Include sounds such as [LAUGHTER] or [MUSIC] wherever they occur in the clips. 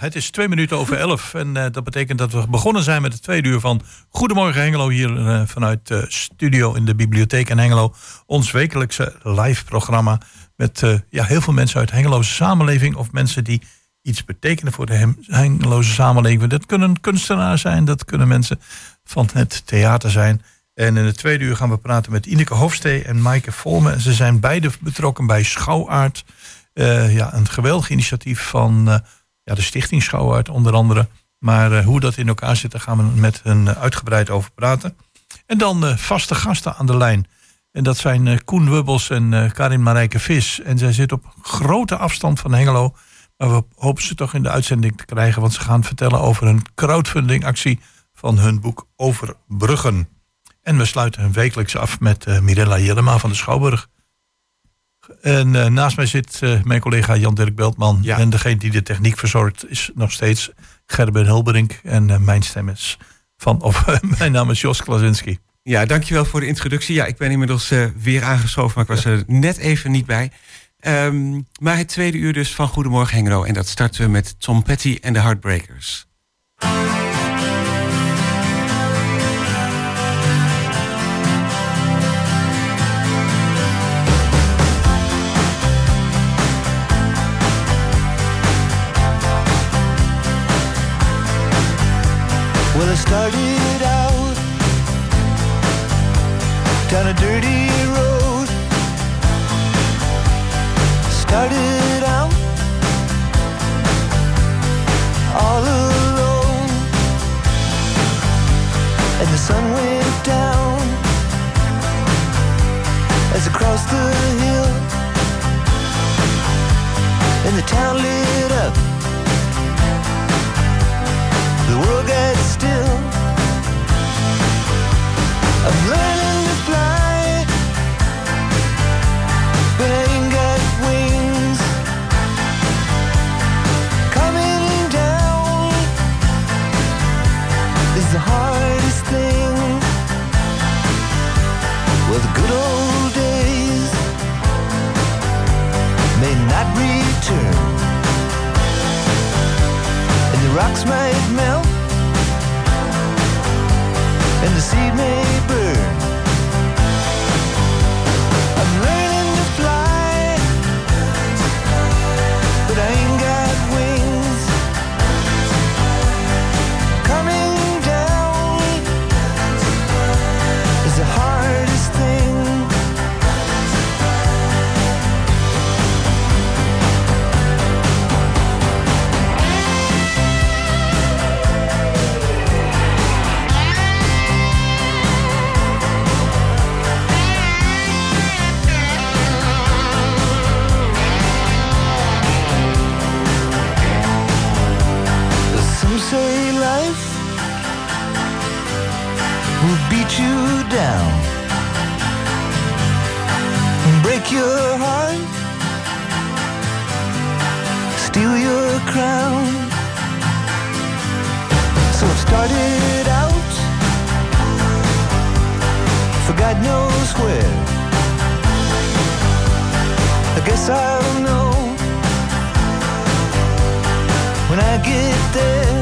het is twee minuten over elf. En uh, dat betekent dat we begonnen zijn met het tweede uur van Goedemorgen Hengelo. Hier uh, vanuit de studio in de bibliotheek in Hengelo. Ons wekelijkse live programma. Met uh, ja, heel veel mensen uit de Hengeloze samenleving. Of mensen die iets betekenen voor de Hengeloze samenleving. Dat kunnen kunstenaars zijn. Dat kunnen mensen van het theater zijn. En in het tweede uur gaan we praten met Ineke Hofstee en Maaike Volme. Ze zijn beide betrokken bij Schouwaard. ja, een geweldig initiatief van ja, de stichting Schouwaard onder andere. Maar uh, hoe dat in elkaar zit, daar gaan we met hen uh, uitgebreid over praten. En dan uh, vaste gasten aan de lijn. En dat zijn Koen Wubbels en Karin Marijke Vis. En zij zitten op grote afstand van Hengelo. Maar we hopen ze toch in de uitzending te krijgen. Want ze gaan vertellen over een crowdfundingactie van hun boek Over Bruggen. En we sluiten hun wekelijks af met Mirella Jellema van de Schouwburg. En uh, naast mij zit uh, mijn collega Jan-Dirk Beltman. Ja. En degene die de techniek verzorgt is nog steeds Gerben Hilberink. En uh, mijn stem is van, of [LAUGHS] mijn naam is Jos Klasinski. Ja, dankjewel voor de introductie. Ja, ik ben inmiddels weer aangeschoven, maar ik was er net even niet bij. Um, maar het tweede uur dus van Goedemorgen Hengelo. En dat starten we met Tom Petty en de Heartbreakers. Started out down a dirty road. Started out all alone, and the sun went down as I crossed the hill, and the town lit up and the God knows where. I guess I'll know when I get there.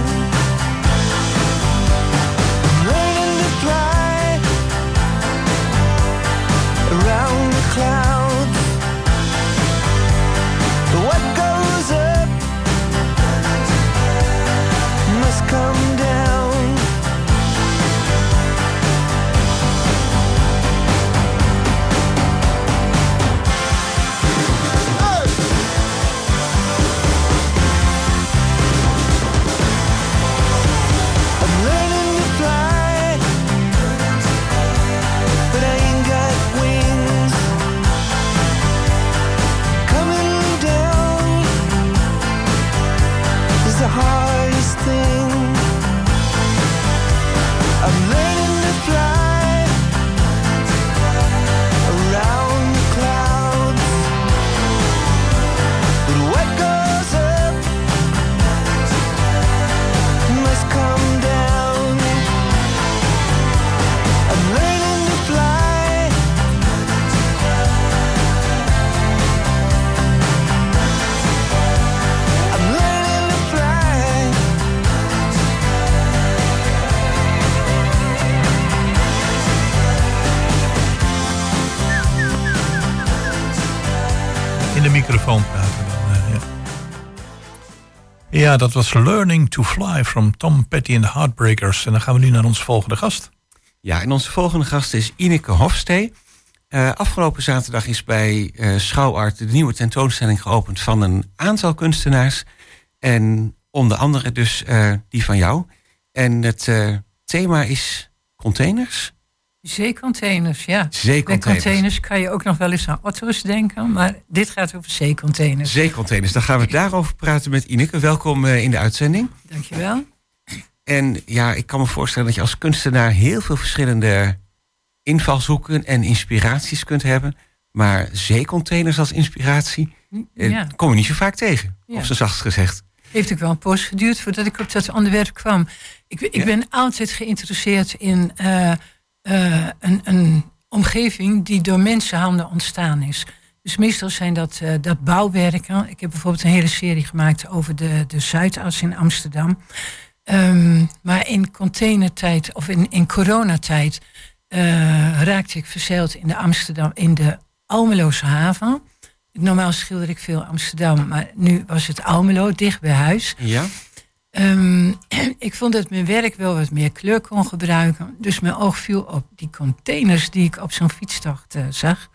Microfoon praten. Eh, ja. ja, dat was Learning to Fly from Tom Petty and the Heartbreakers. En dan gaan we nu naar onze volgende gast. Ja, en onze volgende gast is Ineke Hofstee. Eh, afgelopen zaterdag is bij eh Schouwart de nieuwe tentoonstelling geopend van een aantal kunstenaars. En onder andere dus die van jou. En het thema is containers. Zeecontainers, ja. Bij Zeecontainers. containers kan je ook nog wel eens aan auto's denken, maar dit gaat over zeecontainers. Zeecontainers. Dan gaan we daarover praten met Ineke. Welkom eh, in de uitzending. Dankjewel. En ja, ik kan me voorstellen dat je als kunstenaar heel veel verschillende invalshoeken en inspiraties kunt hebben. Maar zeecontainers als inspiratie eh, Ja. kom je niet zo vaak tegen. Ja. Of zo zacht gezegd. Heeft ook wel een poos geduurd voordat ik op dat onderwerp kwam. Ik, ik Ja. ben altijd geïnteresseerd in eh, eh, een, een omgeving die door mensenhanden ontstaan is. Dus meestal zijn dat, eh, dat bouwwerken. Ik heb bijvoorbeeld een hele serie gemaakt over de, de Zuidas in Amsterdam. Ehm, maar in containertijd of in, in coronatijd eh, raakte ik verzeild in de Amsterdam, in de Almeloze haven. Normaal schilder ik veel Amsterdam, maar nu was het Almelo, dicht bij huis. Ja? Ehm, [CLEARS THROAT] ik vond dat mijn werk wel wat meer kleur kon gebruiken. Dus mijn oog viel op die containers die ik op zo'n fietstocht eh, zag.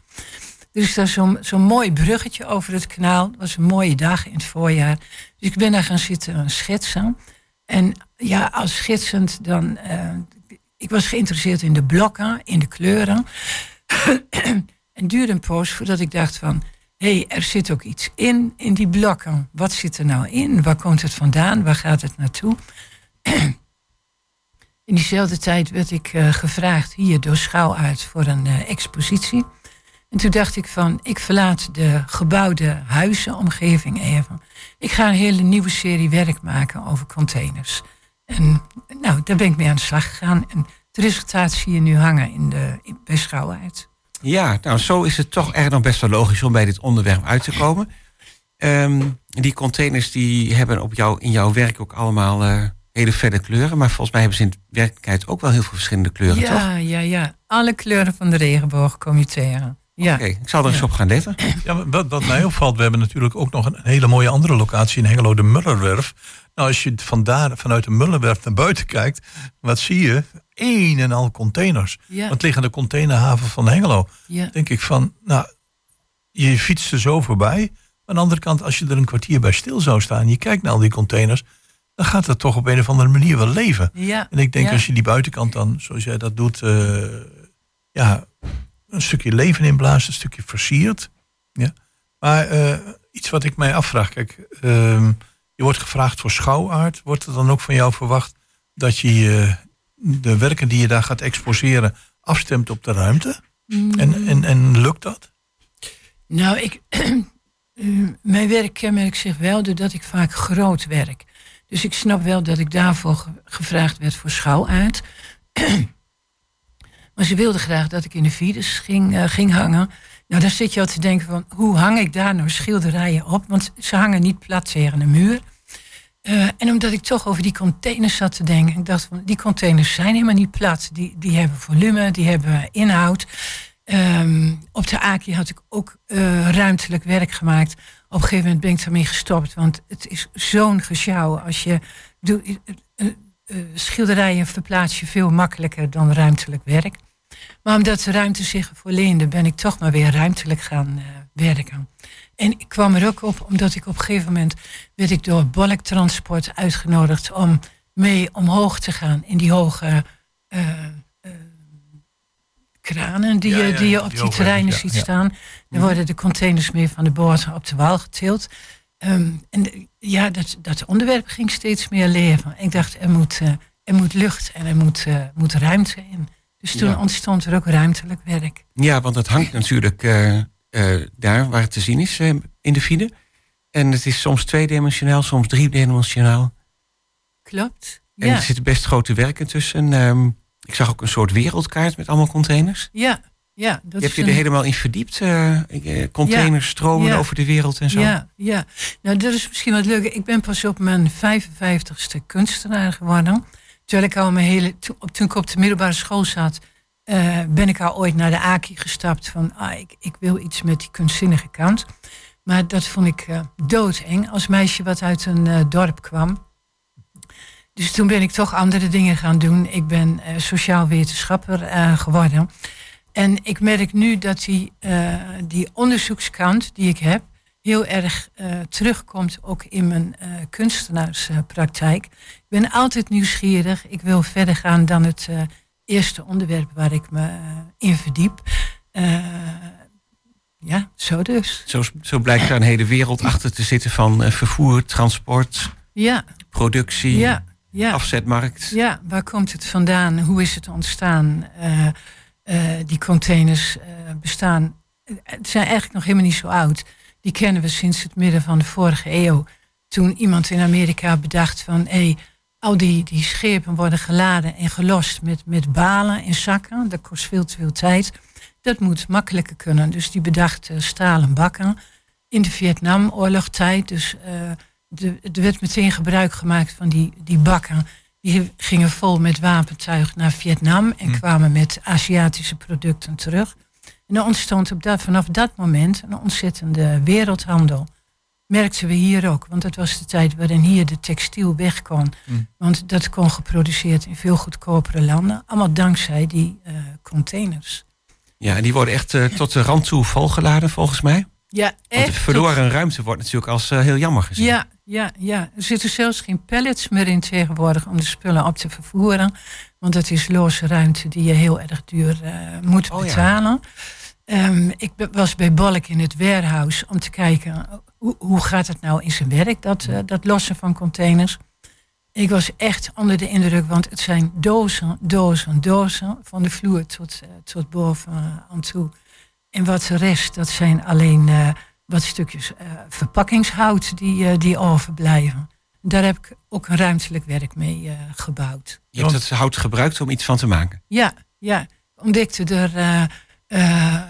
Dus is zo'n zo'n mooi bruggetje over het kanaal. Het was een mooie dag in het voorjaar. Dus ik ben daar gaan zitten schetsen. En ja, als schetsend dan... eh, ik was geïnteresseerd in de blokken, in de kleuren. [CLEARS THROAT] en het duurde een poos voordat ik dacht van... hey, er zit ook iets in, in die blokken. Wat zit er nou in? Waar komt het vandaan? Waar gaat het naartoe? [CLEARS THROAT] in diezelfde tijd werd ik eh, gevraagd hier door Schouwaard voor een eh, expositie. En toen dacht ik van, ik verlaat de gebouwde huizenomgeving even. Ik ga een hele nieuwe serie werk maken over containers. En nou, daar ben ik mee aan de slag gegaan. En het resultaat zie je nu hangen in de, in, bij Schouwaard. Ja, nou zo is het toch echt nog best wel logisch om bij dit onderwerp uit te komen. Ehm, die containers die hebben op jou, in jouw werk ook allemaal eh, hele felle kleuren. Maar volgens mij hebben ze in de werkelijkheid ook wel heel veel verschillende kleuren, toch? Ja, ja, ja. Alle kleuren van de regenboog kom je tegen. Ja. Oké, ik zal er eens Ja. op gaan letten. Ja, wat, wat mij opvalt, we hebben natuurlijk ook nog een hele mooie andere locatie in Hengelo, de Mullerwerf. Nou, als je vandaar, vanuit de Mullerwerf naar buiten kijkt, wat zie je? Een en al containers. Ja. Wat liggen de containerhaven van Hengelo? Ja. denk ik van, nou, je fietst er zo voorbij. Aan de andere kant, als je er een kwartier bij stil zou staan, en je kijkt naar al die containers, dan gaat het toch op een of andere manier wel leven. Ja. En ik denk als je die buitenkant dan, zoals jij dat doet, eh, ja, een stukje leven inblaast, een stukje versiert. Ja. Maar eh, iets wat ik mij afvraag, kijk, ehm, je wordt gevraagd voor schouwaard. Wordt er dan ook van jou verwacht dat je de werken die je daar gaat exposeren afstemt op de ruimte? En, en, en lukt dat? Nou, ik, [CLEARS THROAT] eh, mijn werk kenmerkt zich wel doordat ik vaak groot werk. Dus ik snap wel dat ik daarvoor ge- gevraagd werd voor schouwaard. [CLEARS THROAT] maar ze wilden graag dat ik in de Fides ging, eh, ging hangen. Nou, dan zit je al te denken van, hoe hang ik daar nou schilderijen op? Want ze hangen niet plat tegen de muur. Eh, en omdat ik toch over die containers zat te denken, ik dacht van, die containers zijn helemaal niet plat. Die, die hebben volume, die hebben inhoud. Ehm, op de Aki had ik ook eh, ruimtelijk werk gemaakt. Op een gegeven moment ben ik daarmee gestopt, want het is zo'n gesjouw. Als je eh, schilderijen verplaats je veel makkelijker dan ruimtelijk werk. Maar omdat de ruimte zich ervoor leende, ben ik toch maar weer ruimtelijk gaan werken. En ik kwam er ook op, omdat ik op een gegeven moment werd ik door Bolk Transport uitgenodigd om mee omhoog te gaan in die hoge eh, eh, kranen die, Ja, je, die je op die terreinen ziet staan. Dan worden de containers meer van de boord op de wal getild. Ehm, en ja, dat, dat onderwerp ging steeds meer leven. Ik dacht, er moet, eh, er moet lucht en er moet, moet ruimte in. Dus toen ontstond er ook ruimtelijk werk. Ja, want het hangt natuurlijk eh, daar waar het te zien is eh, in de file. En het is soms tweedimensionaal, soms driedimensionaal. Klopt. En Ja, er zitten best grote werken tussen. Ehm, ik zag ook een soort wereldkaart met allemaal containers. ja, ja. Dat je hebt je er helemaal in verdiept. eh, containers stromen Ja. over de wereld en zo. Ja, ja. Nou, dat is misschien wat leuk. Ik ben pas op mijn 55ste kunstenaar geworden. Terwijl ik al mijn hele. Toen ik op de middelbare school zat, eh, ben ik al ooit naar de AKI gestapt. Van ah, ik, ik wil iets met die kunstzinnige kant. Maar dat vond ik eh, doodeng als meisje wat uit een eh, dorp kwam. Dus toen ben ik toch andere dingen gaan doen. Ik ben sociaal wetenschapper geworden. En ik merk nu dat die, die onderzoekskant die ik heb, heel erg terugkomt ook in mijn kunstenaarspraktijk. ik ben altijd nieuwsgierig. Ik wil verder gaan dan het eerste onderwerp waar ik me eh, in verdiep. Eh, ja, zo dus. Zo, zo blijkt daar een hele wereld achter te zitten van eh, vervoer, transport, Ja, productie, ja, ja. afzetmarkt. Ja, waar komt het vandaan? Hoe is het ontstaan? Die containers bestaan. Het zijn eigenlijk nog helemaal niet zo oud. Die kennen we sinds het midden van de vorige eeuw. Toen iemand in Amerika bedacht van hé, al die, die schepen worden geladen en gelost met, met balen en zakken. Dat kost veel te veel tijd. Dat moet makkelijker kunnen. Dus die bedacht stalen bakken. In de Vietnamoorlogtijd. Dus eh, de, er werd meteen gebruik gemaakt van die, die bakken. Die gingen vol met wapentuig naar Vietnam en kwamen met Aziatische producten terug. En er ontstond op dat, vanaf dat moment een ontzettende wereldhandel. Merkten we hier ook, want dat was de tijd waarin hier de textiel weg kon. Want dat kon geproduceerd in veel goedkopere landen. Allemaal dankzij die eh, containers. Ja, en die worden echt eh, tot de rand toe volgeladen volgens mij. Ja, Want echt. verloren ruimte wordt natuurlijk als eh, heel jammer gezien. Ja, ja, ja. Er zitten zelfs geen pallets meer in tegenwoordig om de spullen op te vervoeren. Want dat is loze ruimte die je heel erg duur moet Oh ja. betalen. Ehm, ik was bij Bolk in het warehouse om te kijken hoe, hoe gaat het nou in zijn werk, dat, eh, dat lossen van containers. Ik was echt onder de indruk, want het zijn dozen, dozen, dozen van de vloer tot, eh, tot boven eh, aan toe. En wat de rest, dat zijn alleen eh, wat stukjes eh, verpakkingshout die, eh, die overblijven. Daar heb ik ook een ruimtelijk werk mee eh, gebouwd. Je hebt het hout gebruikt om iets van te maken. Ja, ja. Ik ontdekte er eh, eh,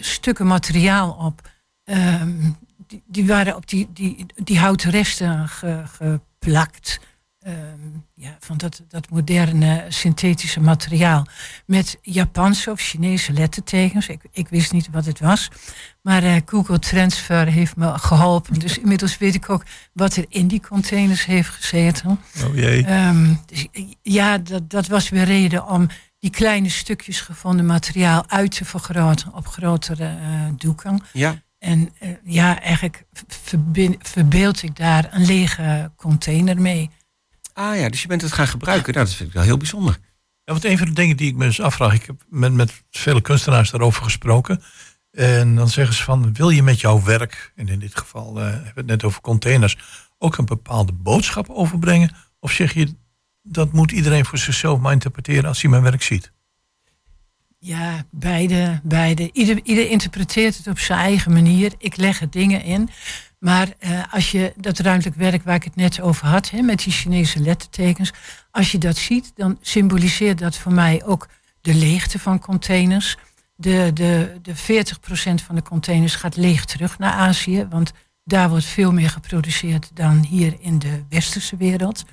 stukken materiaal op. Ehm, die, die waren op die, die, die houten resten ge- geplakt. Ehm, ja, van dat, dat moderne synthetische materiaal. Met Japanse of Chinese lettertekens. Ik, ik wist niet wat het was. Maar eh, Google Transfer heeft me geholpen. Dus inmiddels weet ik ook wat er in die containers heeft gezeten. Oh jee. Ehm, dus, ja, dat, dat was weer reden om die kleine stukjes gevonden materiaal uit te vergroten op grotere eh, doeken. Ja. En eh, ja, eigenlijk verbeeld ik daar een lege container mee. Ah ja, dus je bent het gaan gebruiken. Nou, dat vind ik wel heel bijzonder. Ja, want een van de dingen die ik me dus afvraag, ik heb met, met vele kunstenaars daarover gesproken. En dan zeggen ze van, wil je met jouw werk, en in dit geval eh, hebben we het net over containers, ook een bepaalde boodschap overbrengen? Of zeg je, dat moet iedereen voor zichzelf maar interpreteren als hij mijn werk ziet? Ja, beide. beide. Ieder, ieder interpreteert het op zijn eigen manier. Ik leg er dingen in. Maar eh, als je dat ruimtelijk werk waar ik het net over had, hè, met die Chinese lettertekens, als je dat ziet, dan symboliseert dat voor mij ook de leegte van containers. De, de, de 40% van de containers gaat leeg terug naar Azië, want daar wordt veel meer geproduceerd dan hier in de westerse wereld.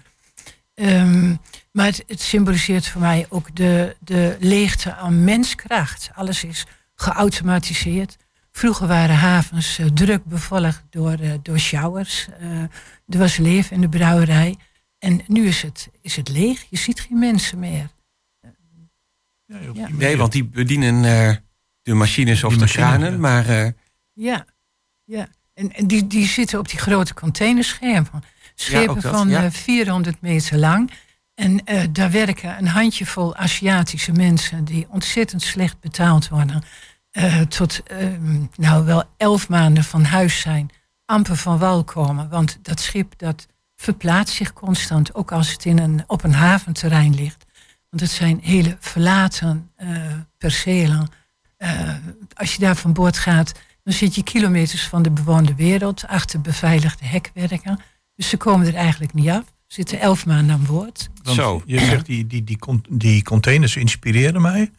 Ehm, maar het, het symboliseert voor mij ook de, de leegte aan menskracht. Alles is geautomatiseerd. Vroeger waren havens eh, druk bevolkt door, eh, door showers. Eh, er was leven in de brouwerij. En nu is het, is het leeg. Je ziet geen mensen meer. Ja, Ja. Nee, want die bedienen eh, de machines of Die de machine, kranen. ja. Maar eh, Ja, ja. En, en die, die zitten op die grote containerschermen. Schepen van ja. eh, 400 meter lang. En eh, daar werken een handjevol Aziatische mensen die ontzettend slecht betaald worden. eh, tot eh, nou wel elf maanden van huis zijn. Amper van wal komen. Want dat schip dat verplaatst zich constant. Ook als het in een, op een haventerrein ligt. Want het zijn hele verlaten eh, percelen. Eh, als je daar van boord gaat, dan zit je kilometers van de bewoonde wereld achter beveiligde hekwerken. Dus ze komen er eigenlijk niet af. Zitten elf maanden aan boord. Want Zo. Je zegt, die, die, die, die containers inspireren mij.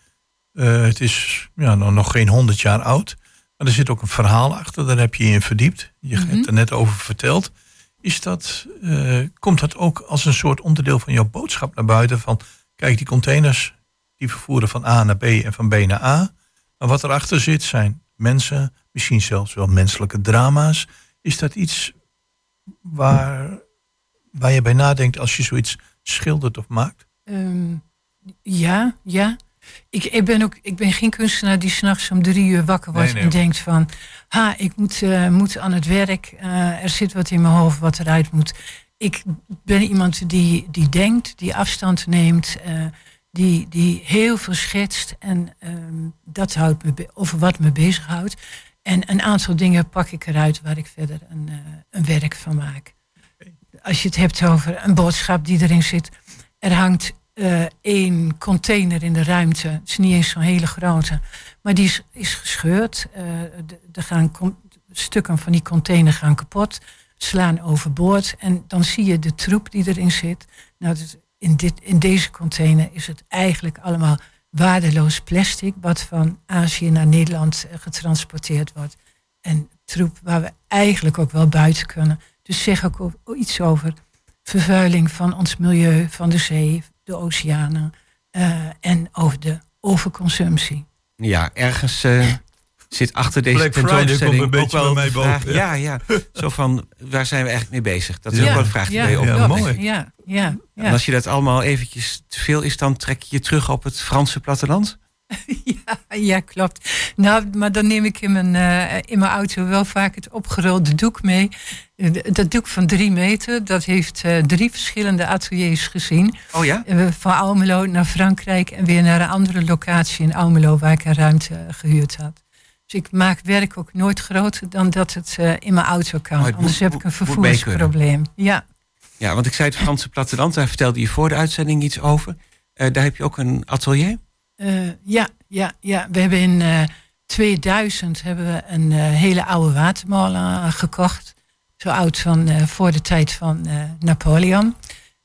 Eh, het is ja, nog geen honderd jaar oud. Maar er zit ook een verhaal achter. Daar heb je je in verdiept. Je Mhm. hebt er net over verteld. Is dat, eh, komt dat ook als een soort onderdeel van jouw boodschap naar buiten? Van, kijk, die containers die vervoeren van A naar B en van B naar A. Maar wat erachter zit zijn mensen misschien zelfs wel menselijke drama's. Is dat iets waar, waar je bij nadenkt als je zoiets schildert of maakt? Ehm, ja, ja. Ik, ik, ben ook, ik ben geen kunstenaar die s'nachts om drie uur wakker wordt Nee, nee. en denkt van... Ha, ik moet, eh, moet aan het werk, eh, er zit wat in mijn hoofd wat eruit moet. Ik ben iemand die, die denkt, die afstand neemt, eh, die, die heel veel schetst. En ehm, dat houdt me, over wat me bezighoudt. En een aantal dingen pak ik eruit waar ik verder een, eh, een werk van maak. Als je het hebt over een boodschap die erin zit. Er hangt eh, één container in de ruimte. Het is niet eens zo'n hele grote. Maar die is, is gescheurd. Eh, er gaan con- stukken van die container gaan kapot. Slaan overboord. En dan zie je de troep die erin zit. Nou, dat- in, dit, in deze container is het eigenlijk allemaal waardeloos plastic. Wat van Azië naar Nederland eh, getransporteerd wordt. En troep waar we eigenlijk ook wel buiten kunnen. Dus zeg ook iets over vervuiling van ons milieu, van de zee, de oceanen. eh, en over de overconsumptie. Ja, ergens eh, [LAUGHS] zit achter deze Black tentoonstelling een beetje ook wel bij mij vraag. boven, Ja, ja. [LAUGHS] Zo van, waar zijn we eigenlijk mee bezig? Dat is Ja. ook wel een vraag die ja, je Ja, mooi. Ja, ja, ja. En als je dat allemaal eventjes te veel is, dan trek je je terug op het Franse platteland? [LAUGHS] Ja, ja, klopt. Nou, maar dan neem ik in mijn, eh, in mijn auto wel vaak het opgerolde doek mee. Eh, Dat doek van drie meter, dat heeft eh, drie verschillende ateliers gezien. Oh ja? Van Almelo naar Frankrijk en weer naar een andere locatie in Almelo waar ik een ruimte eh, gehuurd had. Ik maak werk ook nooit groter dan dat het eh, in mijn auto kan. Anders heb ik een vervoersprobleem. Ja. Ja, want ik zei het Franse platteland, daar vertelde je voor de uitzending iets over. Eh, daar heb je ook een atelier? Eh, ja, ja, ja. We hebben in eh 2000 hebben we een hele oude watermolen gekocht. Zo oud van voor de tijd van Napoleon.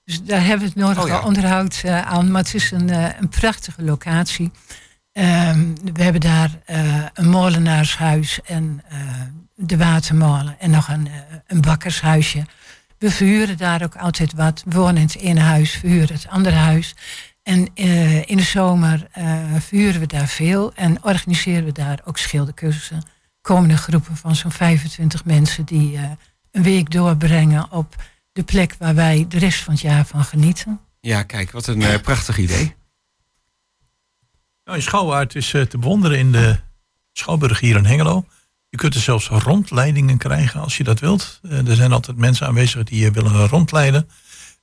Dus daar hebben we het nodige Oh ja. onderhoud aan. Maar het is een, een prachtige locatie. Ehm, we hebben daar eh, een molenaarshuis en eh, de watermolen. En nog een, eh, een bakkershuisje. We verhuren daar ook altijd wat. We wonen in het ene huis, verhuren het andere huis. En in de zomer verhuren we daar veel en organiseren we daar ook schildercursussen. Komende groepen van zo'n 25 mensen die een week doorbrengen op de plek waar wij de rest van het jaar van genieten. Ja, kijk, wat een prachtig idee. Nou, in Schouwaard is eh, te bewonderen in de Schouwburg hier in Hengelo. Je kunt er zelfs rondleidingen krijgen als je dat wilt. Eh, er zijn altijd mensen aanwezig die je willen rondleiden.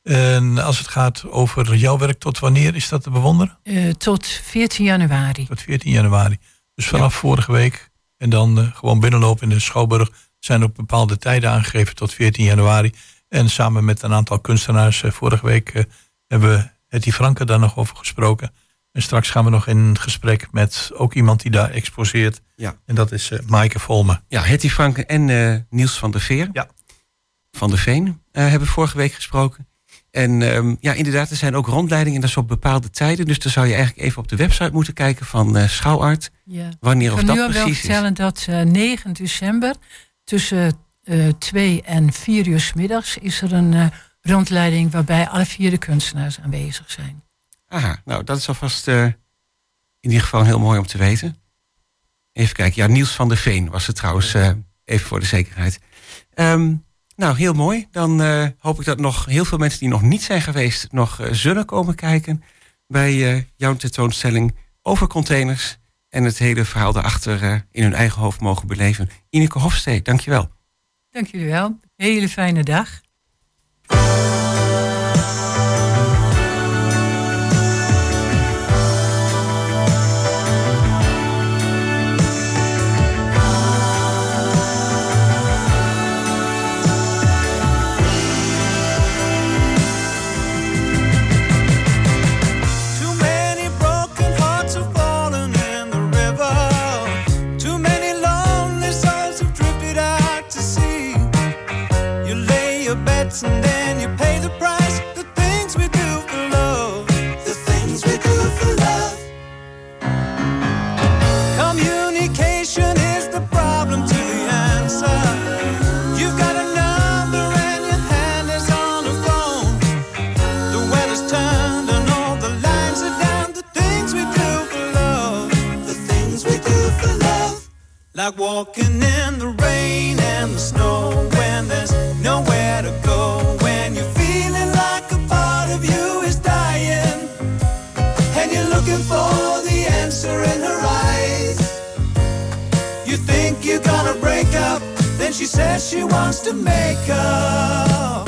En als het gaat over jouw werk, tot wanneer is dat te bewonderen? Eh, tot 14 januari. Tot 14 januari. Dus vanaf vorige week. En dan eh, gewoon binnenlopen in de Schouwburg. zijn ook bepaalde tijden aangegeven tot 14 januari. En samen met een aantal kunstenaars eh, vorige week eh, hebben we Hetty Franke daar nog over gesproken. En straks gaan we nog in gesprek met ook iemand die daar exposeert. Ja. En dat is eh Maaike Volme. Ja, Hetty Franke en eh, Niels van der Veer. Ja. Van der Veen eh, hebben vorige week gesproken. En ehm, ja, inderdaad, er zijn ook rondleidingen. Dat is op bepaalde tijden. Dus dan zou je eigenlijk even op de website moeten kijken van eh Schouwart. Ja. Wanneer Ik of kan nu dat al wel precies is. vertellen dat eh, 9 december tussen eh 2 en 4 uur 's middags is er een rondleiding waarbij alle vier de kunstenaars aanwezig zijn. Aha, nou dat is alvast eh, in ieder geval heel mooi om te weten. Even kijken, ja, Niels van der Veen was het trouwens, eh, even voor de zekerheid. Ehm, nou, heel mooi. Dan eh, hoop ik dat nog heel veel mensen die nog niet zijn geweest... nog zullen komen kijken bij jouw tentoonstelling over containers... en het hele verhaal daarachter in hun eigen hoofd mogen beleven. Ineke Hofstee, dankjewel. Dank jullie wel. Hele fijne dag. and then you pay the price. The things we do for love, the things we do for love. Communication is the problem to the answer. You've got a number and your hand is on the phone. The weather's turned and all the lines are down. The things we do for love, the things we do for love. Like walking in. She wants to make up.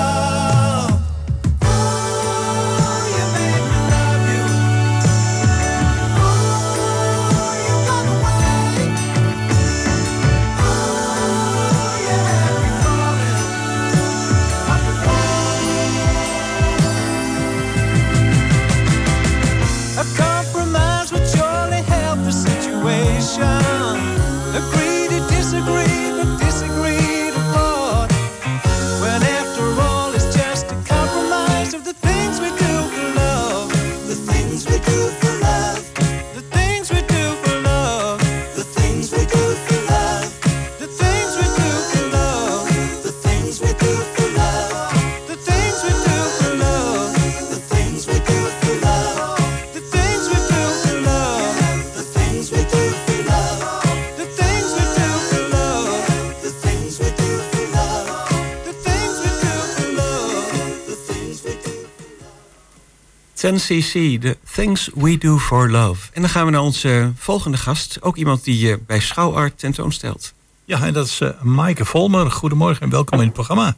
10cc, The Things We Do For Love. En dan gaan we naar onze volgende gast. Ook iemand die eh, bij Schouwart tentoonstelt. Ja, en dat is eh Maaike Volmer. Goedemorgen en welkom in het programma.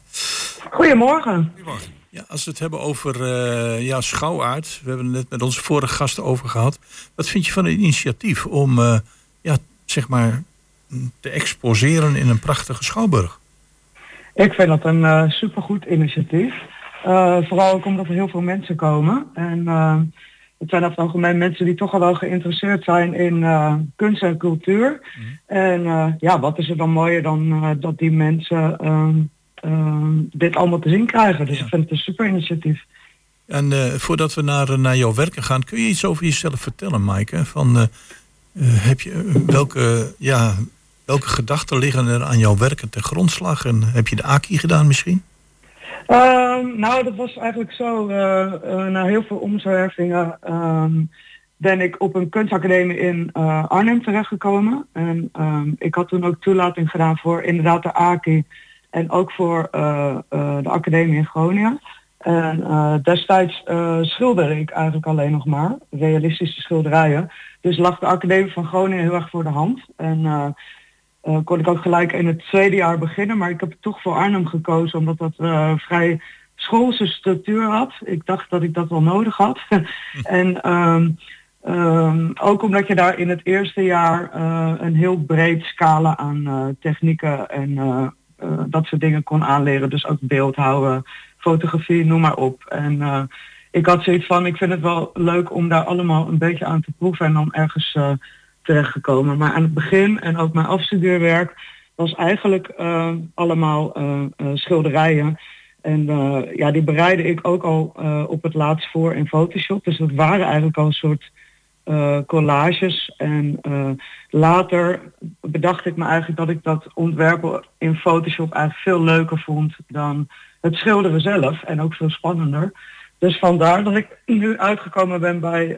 Goedemorgen. Ja, als we het hebben over eh ja, schouwaard. We hebben het net met onze vorige gasten over gehad. Wat vind je van het initiatief om eh, ja, zeg maar, te exposeren in een prachtige schouwburg? Ik vind dat een eh, supergoed initiatief. Eh, vooral ook omdat er heel veel mensen komen. En eh, het zijn over het algemeen mensen die toch al wel geïnteresseerd zijn in eh, kunst en cultuur. En eh, ja, wat is er dan mooier dan dat die mensen ehm, ehm, dit allemaal te zien krijgen. Dus Ja. ik vind het een super initiatief. En voordat we naar, naar jouw werken gaan, kun je iets over jezelf vertellen, Maaike? Van, heb je, welke, ja, welke gedachten liggen er aan jouw werken ten grondslag? En heb je de AKI gedaan misschien? Ehm, nou, dat was eigenlijk zo. eh, eh, na heel veel omzwervingen ehm, ben ik op een kunstacademie in eh, Arnhem terechtgekomen. En ehm, ik had toen ook toelating gedaan voor inderdaad de AKI en ook voor de academie in Groningen. En destijds eh, schilderde ik eigenlijk alleen nog maar, realistische schilderijen. Dus lag de academie van Groningen heel erg voor de hand. En eh, kon ik ook gelijk in het tweede jaar beginnen. Maar ik heb toch voor Arnhem gekozen omdat dat eh, vrij schoolse structuur had. Ik dacht dat ik dat wel nodig had. [LAUGHS] en ehm, ehm, ook omdat je daar in het eerste jaar eh, een heel breed scala aan technieken en dat soort dingen kon aanleren. Dus ook beeldhouden, fotografie, noem maar op. En ik had zoiets van, ik vind het wel leuk om daar allemaal een beetje aan te proeven en dan ergens terechtgekomen. Maar aan het begin en ook mijn afstudeerwerk was eigenlijk eh, allemaal eh, eh, schilderijen. En ja, die bereidde ik ook al op het laatst voor in Photoshop. Dus dat waren eigenlijk al een soort collages. En later bedacht ik me eigenlijk dat ik dat ontwerpen in Photoshop eigenlijk veel leuker vond dan het schilderen zelf. En ook veel spannender. Dus vandaar dat ik nu uitgekomen ben bij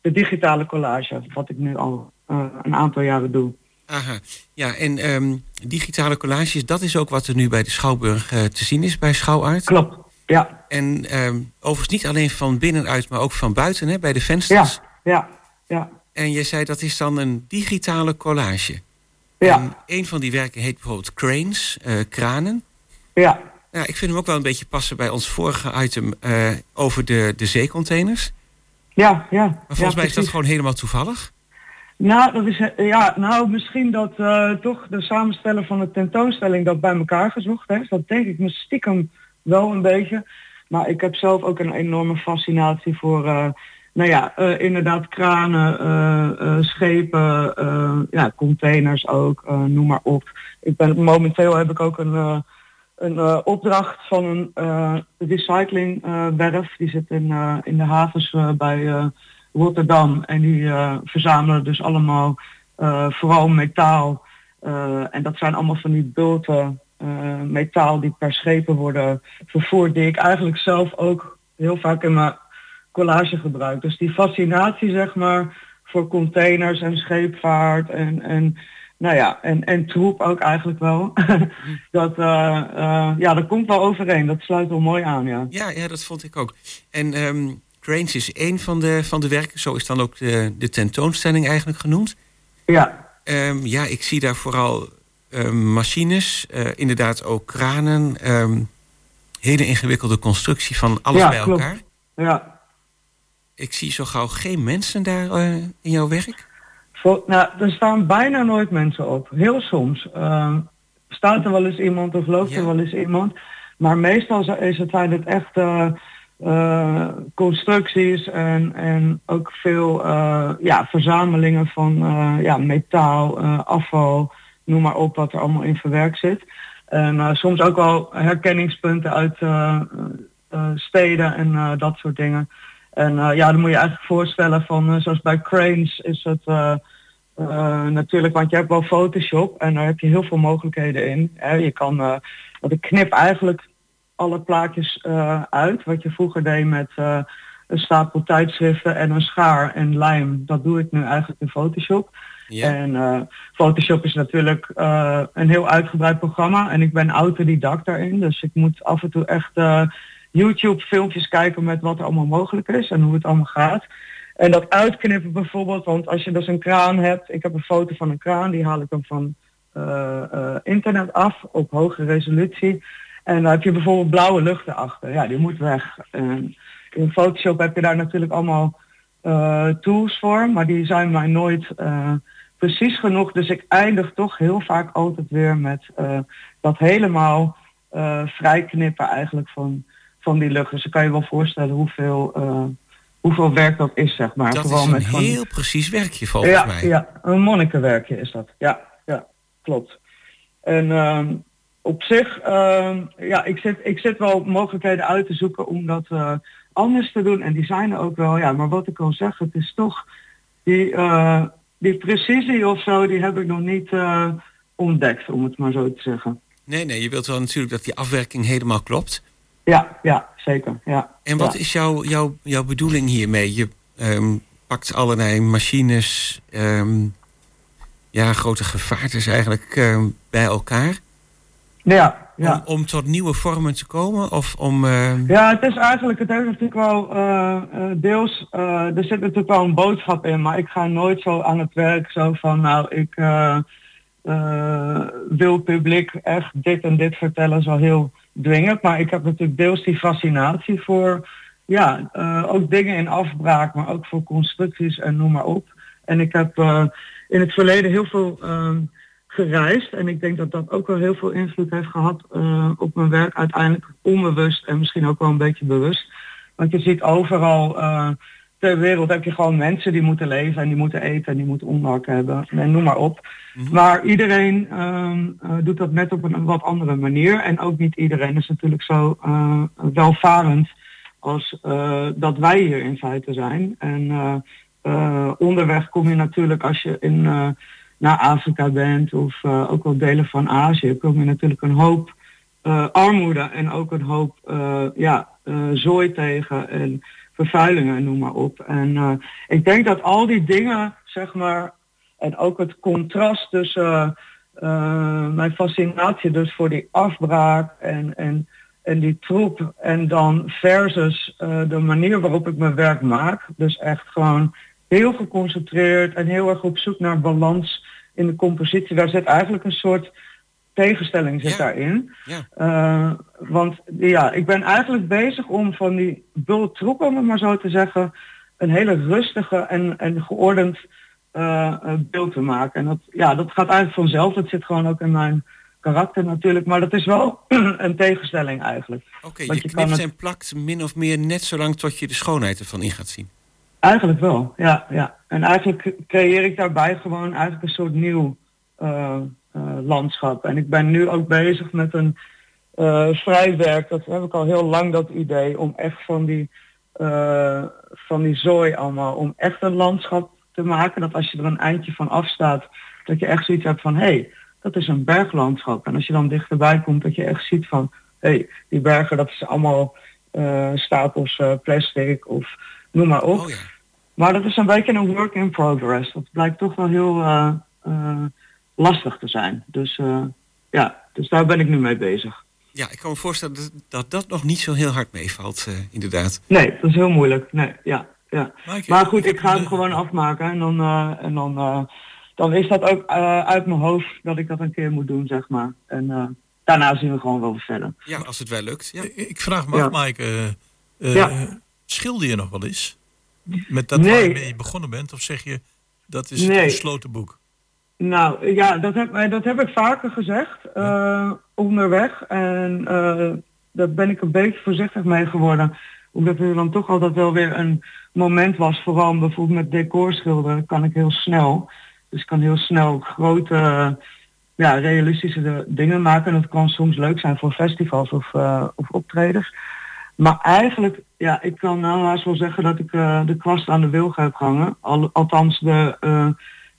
de digitale collage. Wat ik nu al eh, een aantal jaren doe. Aha. Ja, en ehm, digitale collages, dat is ook wat er nu bij de Schouwburg eh, te zien is bij Schouwart. Klopt. Ja, En ehm, overigens niet alleen van binnenuit, maar ook van buiten, hè, bij de vensters. ja, ja, ja. En je zei dat is dan een digitale collage. Ja. En een van die werken heet bijvoorbeeld Cranes, eh, kranen. Ja, Ja, ik vind hem ook wel een beetje passen bij ons vorige item over de, de zeecontainers. Ja, ja. Maar volgens mij is dat gewoon helemaal toevallig. Nou, dat is, eh, ja, nou, misschien dat eh, toch de samensteller van de tentoonstelling dat bij elkaar gezocht heeft. Dat denk ik me stiekem wel een beetje. Maar ik heb zelf ook een enorme fascinatie voor, eh, nou ja, inderdaad kranen, schepen, ja, containers ook, noem maar op. Ik ben, momenteel heb ik ook een, een eh, opdracht van een eh recyclingwerf. die zit in, eh, in de havens eh, bij eh, Rotterdam. En die eh, verzamelen dus allemaal eh, vooral metaal. Eh, en dat zijn allemaal van die bulten eh, metaal die per schepen worden vervoerd. Die ik eigenlijk zelf ook heel vaak in mijn collage gebruik. Dus die fascinatie zeg maar voor containers en scheepvaart en, en nou ja, en, en troep ook eigenlijk wel. [LAUGHS] dat, eh, eh, ja, dat komt wel overeen. Dat sluit wel mooi aan, ja. Ja, ja dat vond ik ook. En ehm, Cranes is één van de, van de werken. Zo is dan ook de, de tentoonstelling eigenlijk genoemd. Ja, Ehm, ja, ik zie daar vooral ehm, machines, eh, inderdaad ook kranen. hele ingewikkelde constructie van alles Ja, bij klopt. elkaar. ja. Ik zie zo gauw geen mensen daar in jouw werk. Voor, nou, er staan bijna nooit mensen op. Heel soms. eh, staat er wel eens iemand of loopt Ja. er wel eens iemand. Maar meestal is het, zijn het echt eh, eh, constructies en, en ook veel eh, ja, verzamelingen van ja, metaal, afval, noem maar op wat er allemaal in verwerkt zit. En soms ook wel herkenningspunten uit steden en dat soort dingen. En ja, dan moet je eigenlijk voorstellen van, zoals bij Cranes is het eh, natuurlijk, want je hebt wel Photoshop en daar heb je heel veel mogelijkheden in. Hè. Je kan, want ik knip eigenlijk alle plaatjes eh, uit, wat je vroeger deed met een stapel tijdschriften en een schaar en lijm. Dat doe ik nu eigenlijk in Photoshop. Ja. En Photoshop is natuurlijk een heel uitgebreid programma en ik ben autodidact daarin. Dus ik moet af en toe echt YouTube filmpjes kijken met wat er allemaal mogelijk is en hoe het allemaal gaat. En dat uitknippen bijvoorbeeld, want als je dus een kraan hebt, ik heb een foto van een kraan, die haal ik dan van eh, eh, internet af op hoge resolutie. En dan heb je bijvoorbeeld blauwe lucht erachter. Ja, die moet weg. En in Photoshop heb je daar natuurlijk allemaal eh, tools voor, maar die zijn mij nooit precies genoeg. Dus ik eindig toch heel vaak altijd weer met dat helemaal vrijknippen eigenlijk van, van die lucht. Dus dan kan je wel voorstellen hoeveel, hoeveel werk dat is, zeg maar. dat is Gewoon een met van- heel precies werkje volgens ja, mij. Ja, een monnikenwerkje is dat. Ja, ja klopt. En ehm, op zich, ehm, ja, ik zit, ik zit wel mogelijkheden uit te zoeken om dat eh, anders te doen. En die zijn er ook wel, ja. Maar wat ik al zeg, het is toch die, eh, die precisie of zo, die heb ik nog niet eh, ontdekt, om het maar zo te zeggen. Nee, nee, je wilt wel natuurlijk dat die afwerking helemaal klopt. Ja, ja, zeker. Ja. En wat Ja. is jouw, jouw, jouw bedoeling hiermee? Je ehm, pakt allerlei machines, ehm, ja, grote gevaartes eigenlijk ehm, bij elkaar. Ja, ja. Om, om tot nieuwe vormen te komen? Of om... Ja, het is eigenlijk, het heeft natuurlijk wel eh, eh, deels, eh, er zit natuurlijk wel een boodschap in, maar ik ga nooit zo aan het werk zo van, nou, ik wil publiek echt dit en dit vertellen, zo heel dwingend. Maar ik heb natuurlijk deels die fascinatie voor, ja, eh, ook dingen in afbraak, maar ook voor constructies en noem maar op. En ik heb eh, in het verleden heel veel ehm, gereisd. En ik denk dat dat ook wel heel veel invloed heeft gehad eh, op mijn werk. Uiteindelijk onbewust en misschien ook wel een beetje bewust. Want je ziet overal ter wereld heb je gewoon mensen die moeten leven en die moeten eten en die moeten onderdak hebben. En noem maar op. Maar iedereen ehm, eh, doet dat net op een wat andere manier. En ook niet iedereen is natuurlijk zo eh, welvarend als eh, dat wij hier in feite zijn. En onderweg kom je natuurlijk als je in, naar Afrika bent of ook wel delen van Azië, kom je natuurlijk een hoop armoede en ook een hoop ja, zooi tegen en vervuilingen en noem maar op. En eh, ik denk dat al die dingen, zeg maar, en ook het contrast tussen eh, mijn fascinatie dus voor die afbraak en, en, en die troep en dan versus eh, de manier waarop ik mijn werk maak. Dus echt gewoon heel geconcentreerd en heel erg op zoek naar balans in de compositie, daar zit eigenlijk een soort tegenstelling zit Ja. daarin. Ja. Eh, want ja, ik ben eigenlijk bezig om van die bultroep, om het maar zo te zeggen, een hele rustige en, en geordend eh, eh, beeld te maken. En dat, ja, dat gaat eigenlijk vanzelf. Dat zit gewoon ook in mijn karakter natuurlijk. Maar dat is wel [CLEARS THROAT] een tegenstelling eigenlijk. Oké, je je knipt het- en plakt min of meer net zolang tot je de schoonheid ervan in gaat zien. Eigenlijk wel, ja. ja. En eigenlijk creëer ik daarbij gewoon eigenlijk een soort nieuw landschap. En ik ben nu ook bezig met een eh vrijwerk. Dat heb ik al heel lang dat idee om echt van die, eh, van die zooi allemaal, om echt een landschap te maken. Dat als je er een eindje van afstaat, dat je echt zoiets hebt van hé, hey, dat is een berglandschap. En als je dan dichterbij komt, dat je echt ziet van hé, hey, die bergen dat is allemaal eh, stapels eh, plastic of noem maar op. Oh ja. Maar dat is een beetje een work in progress. Dat blijkt toch wel heel eh, eh, lastig te zijn. Dus eh, ja, dus daar ben ik nu mee bezig. Ja, ik kan me voorstellen dat dat, dat nog niet zo heel hard meevalt, eh, inderdaad. Nee, dat is heel moeilijk. Nee, ja, ja. Mike, Maar goed, heb ik ga hem gewoon afmaken. En dan, eh, en dan, eh, dan is dat ook eh, uit mijn hoofd dat ik dat een keer moet doen, zeg maar. En eh, daarna zien we gewoon wel verder. Ja, als het wel lukt. Ja. Ik vraag me af, Ja. Mike, eh, eh, Ja. schilder je nog wel eens? Met dat Nee. waar je mee begonnen bent? Of zeg je, dat is Nee. een gesloten boek? Nou ja, dat heb, eh, dat heb ik vaker gezegd eh, onderweg. En eh, daar ben ik een beetje voorzichtig mee geworden. Omdat er dan toch altijd wel weer een moment was. Vooral bijvoorbeeld met decorschilderen kan ik heel snel. Dus ik kan heel snel grote, ja, realistische dingen maken. En dat kan soms leuk zijn voor festivals of, of optredens. Maar eigenlijk, ja, ik kan nou haast wel zeggen dat ik de kwast aan de wilgen heb gehangen. Al, althans de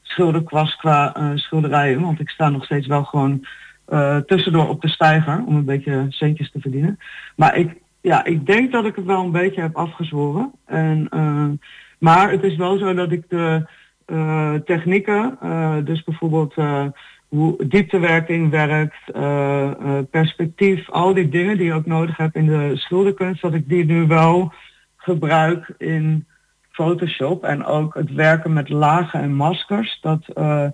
eh, schilderkwast qua eh, schilderijen. Want ik sta nog steeds wel gewoon eh, tussendoor op de stijger om een beetje centjes te verdienen. Maar ik, ja, ik denk dat ik het wel een beetje heb afgezworen. En, eh, maar het is wel zo dat ik de technieken, dus bijvoorbeeld hoe dieptewerking werkt, perspectief, al die dingen die je ook nodig hebt in de schilderkunst, dat ik die nu wel gebruik in Photoshop en ook het werken met lagen en maskers. Dat eh,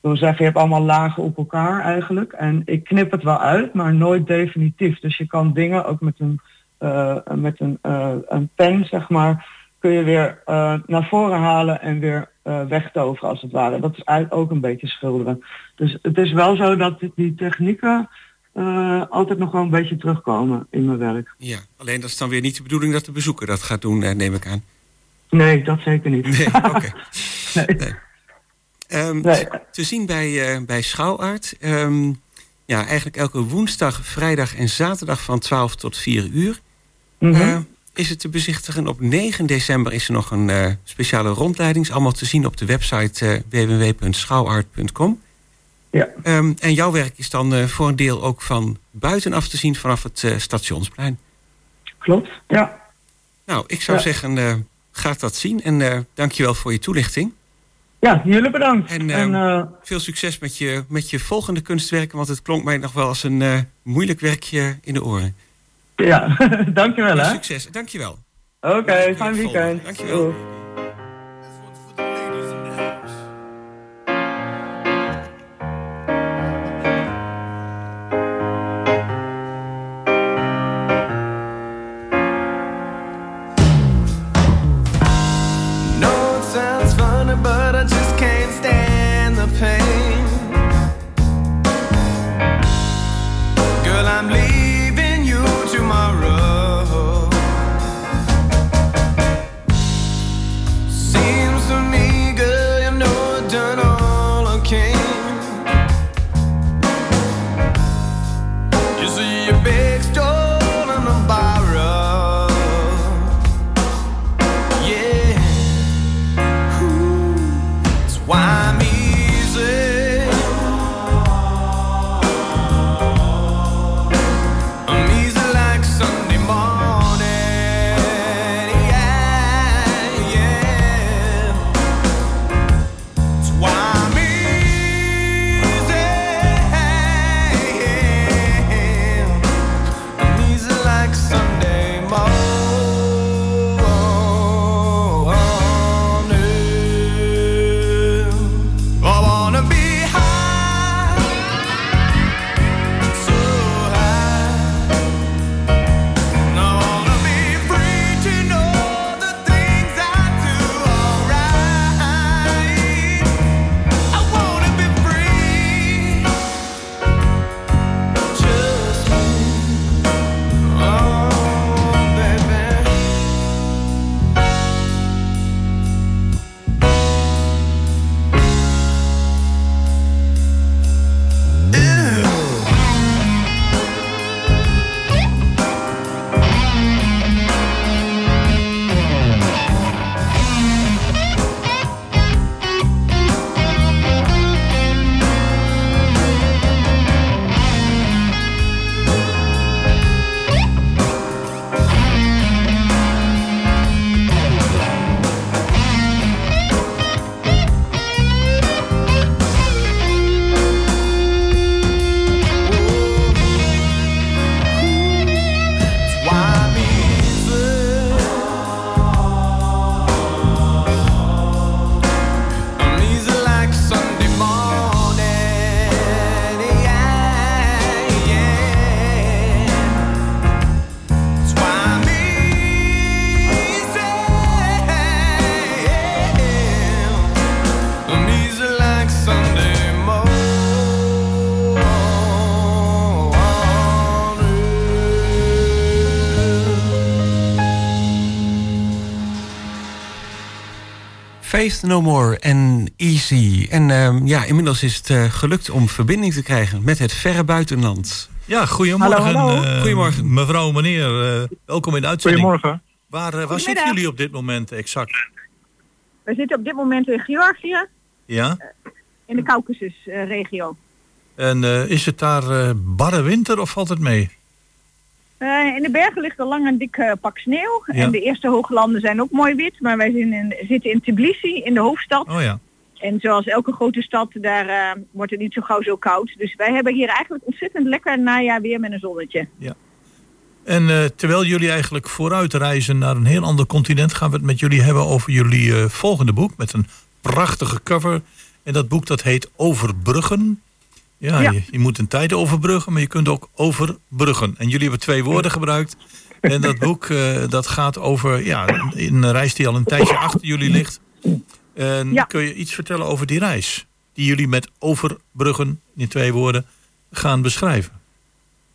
wil zeggen, je hebt allemaal lagen op elkaar eigenlijk. En ik knip het wel uit, maar nooit definitief. Dus je kan dingen ook met een, eh, met een, eh, een pen, zeg maar, kun je weer naar voren halen en weer wegtoveren als het ware. Dat is eigenlijk ook een beetje schilderen. Dus het is wel zo dat die technieken altijd nog wel een beetje terugkomen in mijn werk. ja, alleen dat is dan weer niet de bedoeling dat de bezoeker dat gaat doen, neem ik aan. Nee, dat zeker niet. Nee, [LAUGHS] oké. Nee. Nee. Ehm, Nee. Te zien bij, eh bij Schouwart. Ehm, ja, eigenlijk elke woensdag, vrijdag en zaterdag van 12 tot 4 uur. Mhm. Eh, is het te bezichtigen. Op 9 december is er nog een eh, speciale rondleiding. Is allemaal te zien op de website eh, www.schouwart.com. Ja. Ehm, en jouw werk is dan voor een deel ook van buitenaf te zien vanaf het stationsplein. Klopt, ja. Nou, ik zou Ja. zeggen, eh ga dat zien. En eh dankjewel voor je toelichting. Ja, jullie bedankt. En, En, ehm, eh, Veel succes met je, met je volgende kunstwerken. Want het klonk mij nog wel als een eh, moeilijk werkje in de oren. ja, [LAUGHS] dankjewel hè. Succes, dankjewel. Oké, fijn weekend. Dankjewel. Doei. Faith No More en Easy. En ehm, ja, inmiddels is het eh, gelukt om verbinding te krijgen met het verre buitenland. Ja, goedemorgen. Hallo, hallo. eh, Goedemorgen. Mevrouw, meneer, eh, welkom in de uitzending. Goedemorgen. Waar, waar zitten jullie op dit moment exact? We zitten op dit moment in Georgië, Ja? in de Caucasus-regio. En eh, is het daar barre winter of valt het mee? Eh, in de bergen ligt al lang een dik eh, pak sneeuw. Ja. En de eerste hooglanden zijn ook mooi wit. Maar wij zijn in, zitten in Tbilisi, in de hoofdstad. Oh ja. En zoals elke grote stad, daar eh, wordt het niet zo gauw zo koud. Dus wij hebben hier eigenlijk ontzettend lekker najaar weer met een zonnetje. En eh, terwijl jullie eigenlijk vooruit reizen naar een heel ander continent, gaan we het met jullie hebben over jullie volgende boek met een prachtige cover. En dat boek dat heet Overbruggen. Ja, Ja. Je, je moet een tijd overbruggen, maar je kunt ook overbruggen. En jullie hebben twee woorden gebruikt. En dat boek eh, dat gaat over ja, een, reis die al een tijdje achter jullie ligt. En Ja. kun je iets vertellen over die reis? Die jullie met overbruggen, in twee woorden, gaan beschrijven.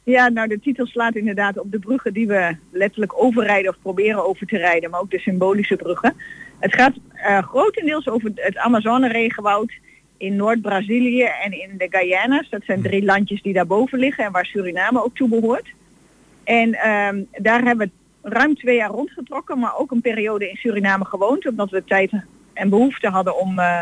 Ja, nou de titel slaat inderdaad op de bruggen die we letterlijk overrijden of proberen over te rijden, maar ook de symbolische bruggen. Het gaat eh, grotendeels over het Amazone-regenwoud in Noord-Brazilië en in de Guyanas. Dat zijn drie landjes die daarboven liggen en waar Suriname ook toe behoort. En ehm, daar hebben we ruim twee jaar rondgetrokken, maar ook een periode in Suriname gewoond, omdat we tijd en behoefte hadden om eh,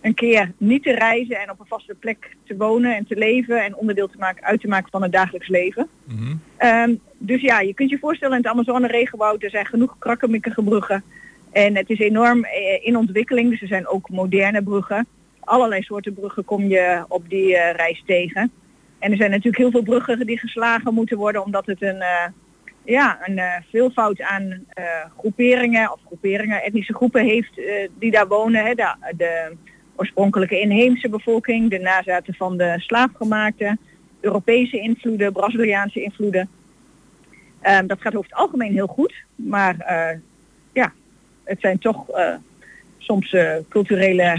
een keer niet te reizen en op een vaste plek te wonen en te leven en onderdeel te maken, uit te maken van het dagelijks leven. Mhm. Ehm, dus ja, je kunt je voorstellen in het Amazone-regenwoud, er zijn genoeg krakkemikkige bruggen. En het is enorm eh, in ontwikkeling, dus er zijn ook moderne bruggen. Allerlei soorten bruggen kom je op die eh, reis tegen. En er zijn natuurlijk heel veel bruggen die geslagen moeten worden, omdat het een, eh, ja, een eh, veelvoud aan groeperingen of groeperingen, etnische groepen heeft die daar wonen. Hè. De, de oorspronkelijke inheemse bevolking, de nazaten van de slaafgemaakten, Europese invloeden, Braziliaanse invloeden. Ehm, dat gaat over het algemeen heel goed, maar ja, het zijn toch soms culturele.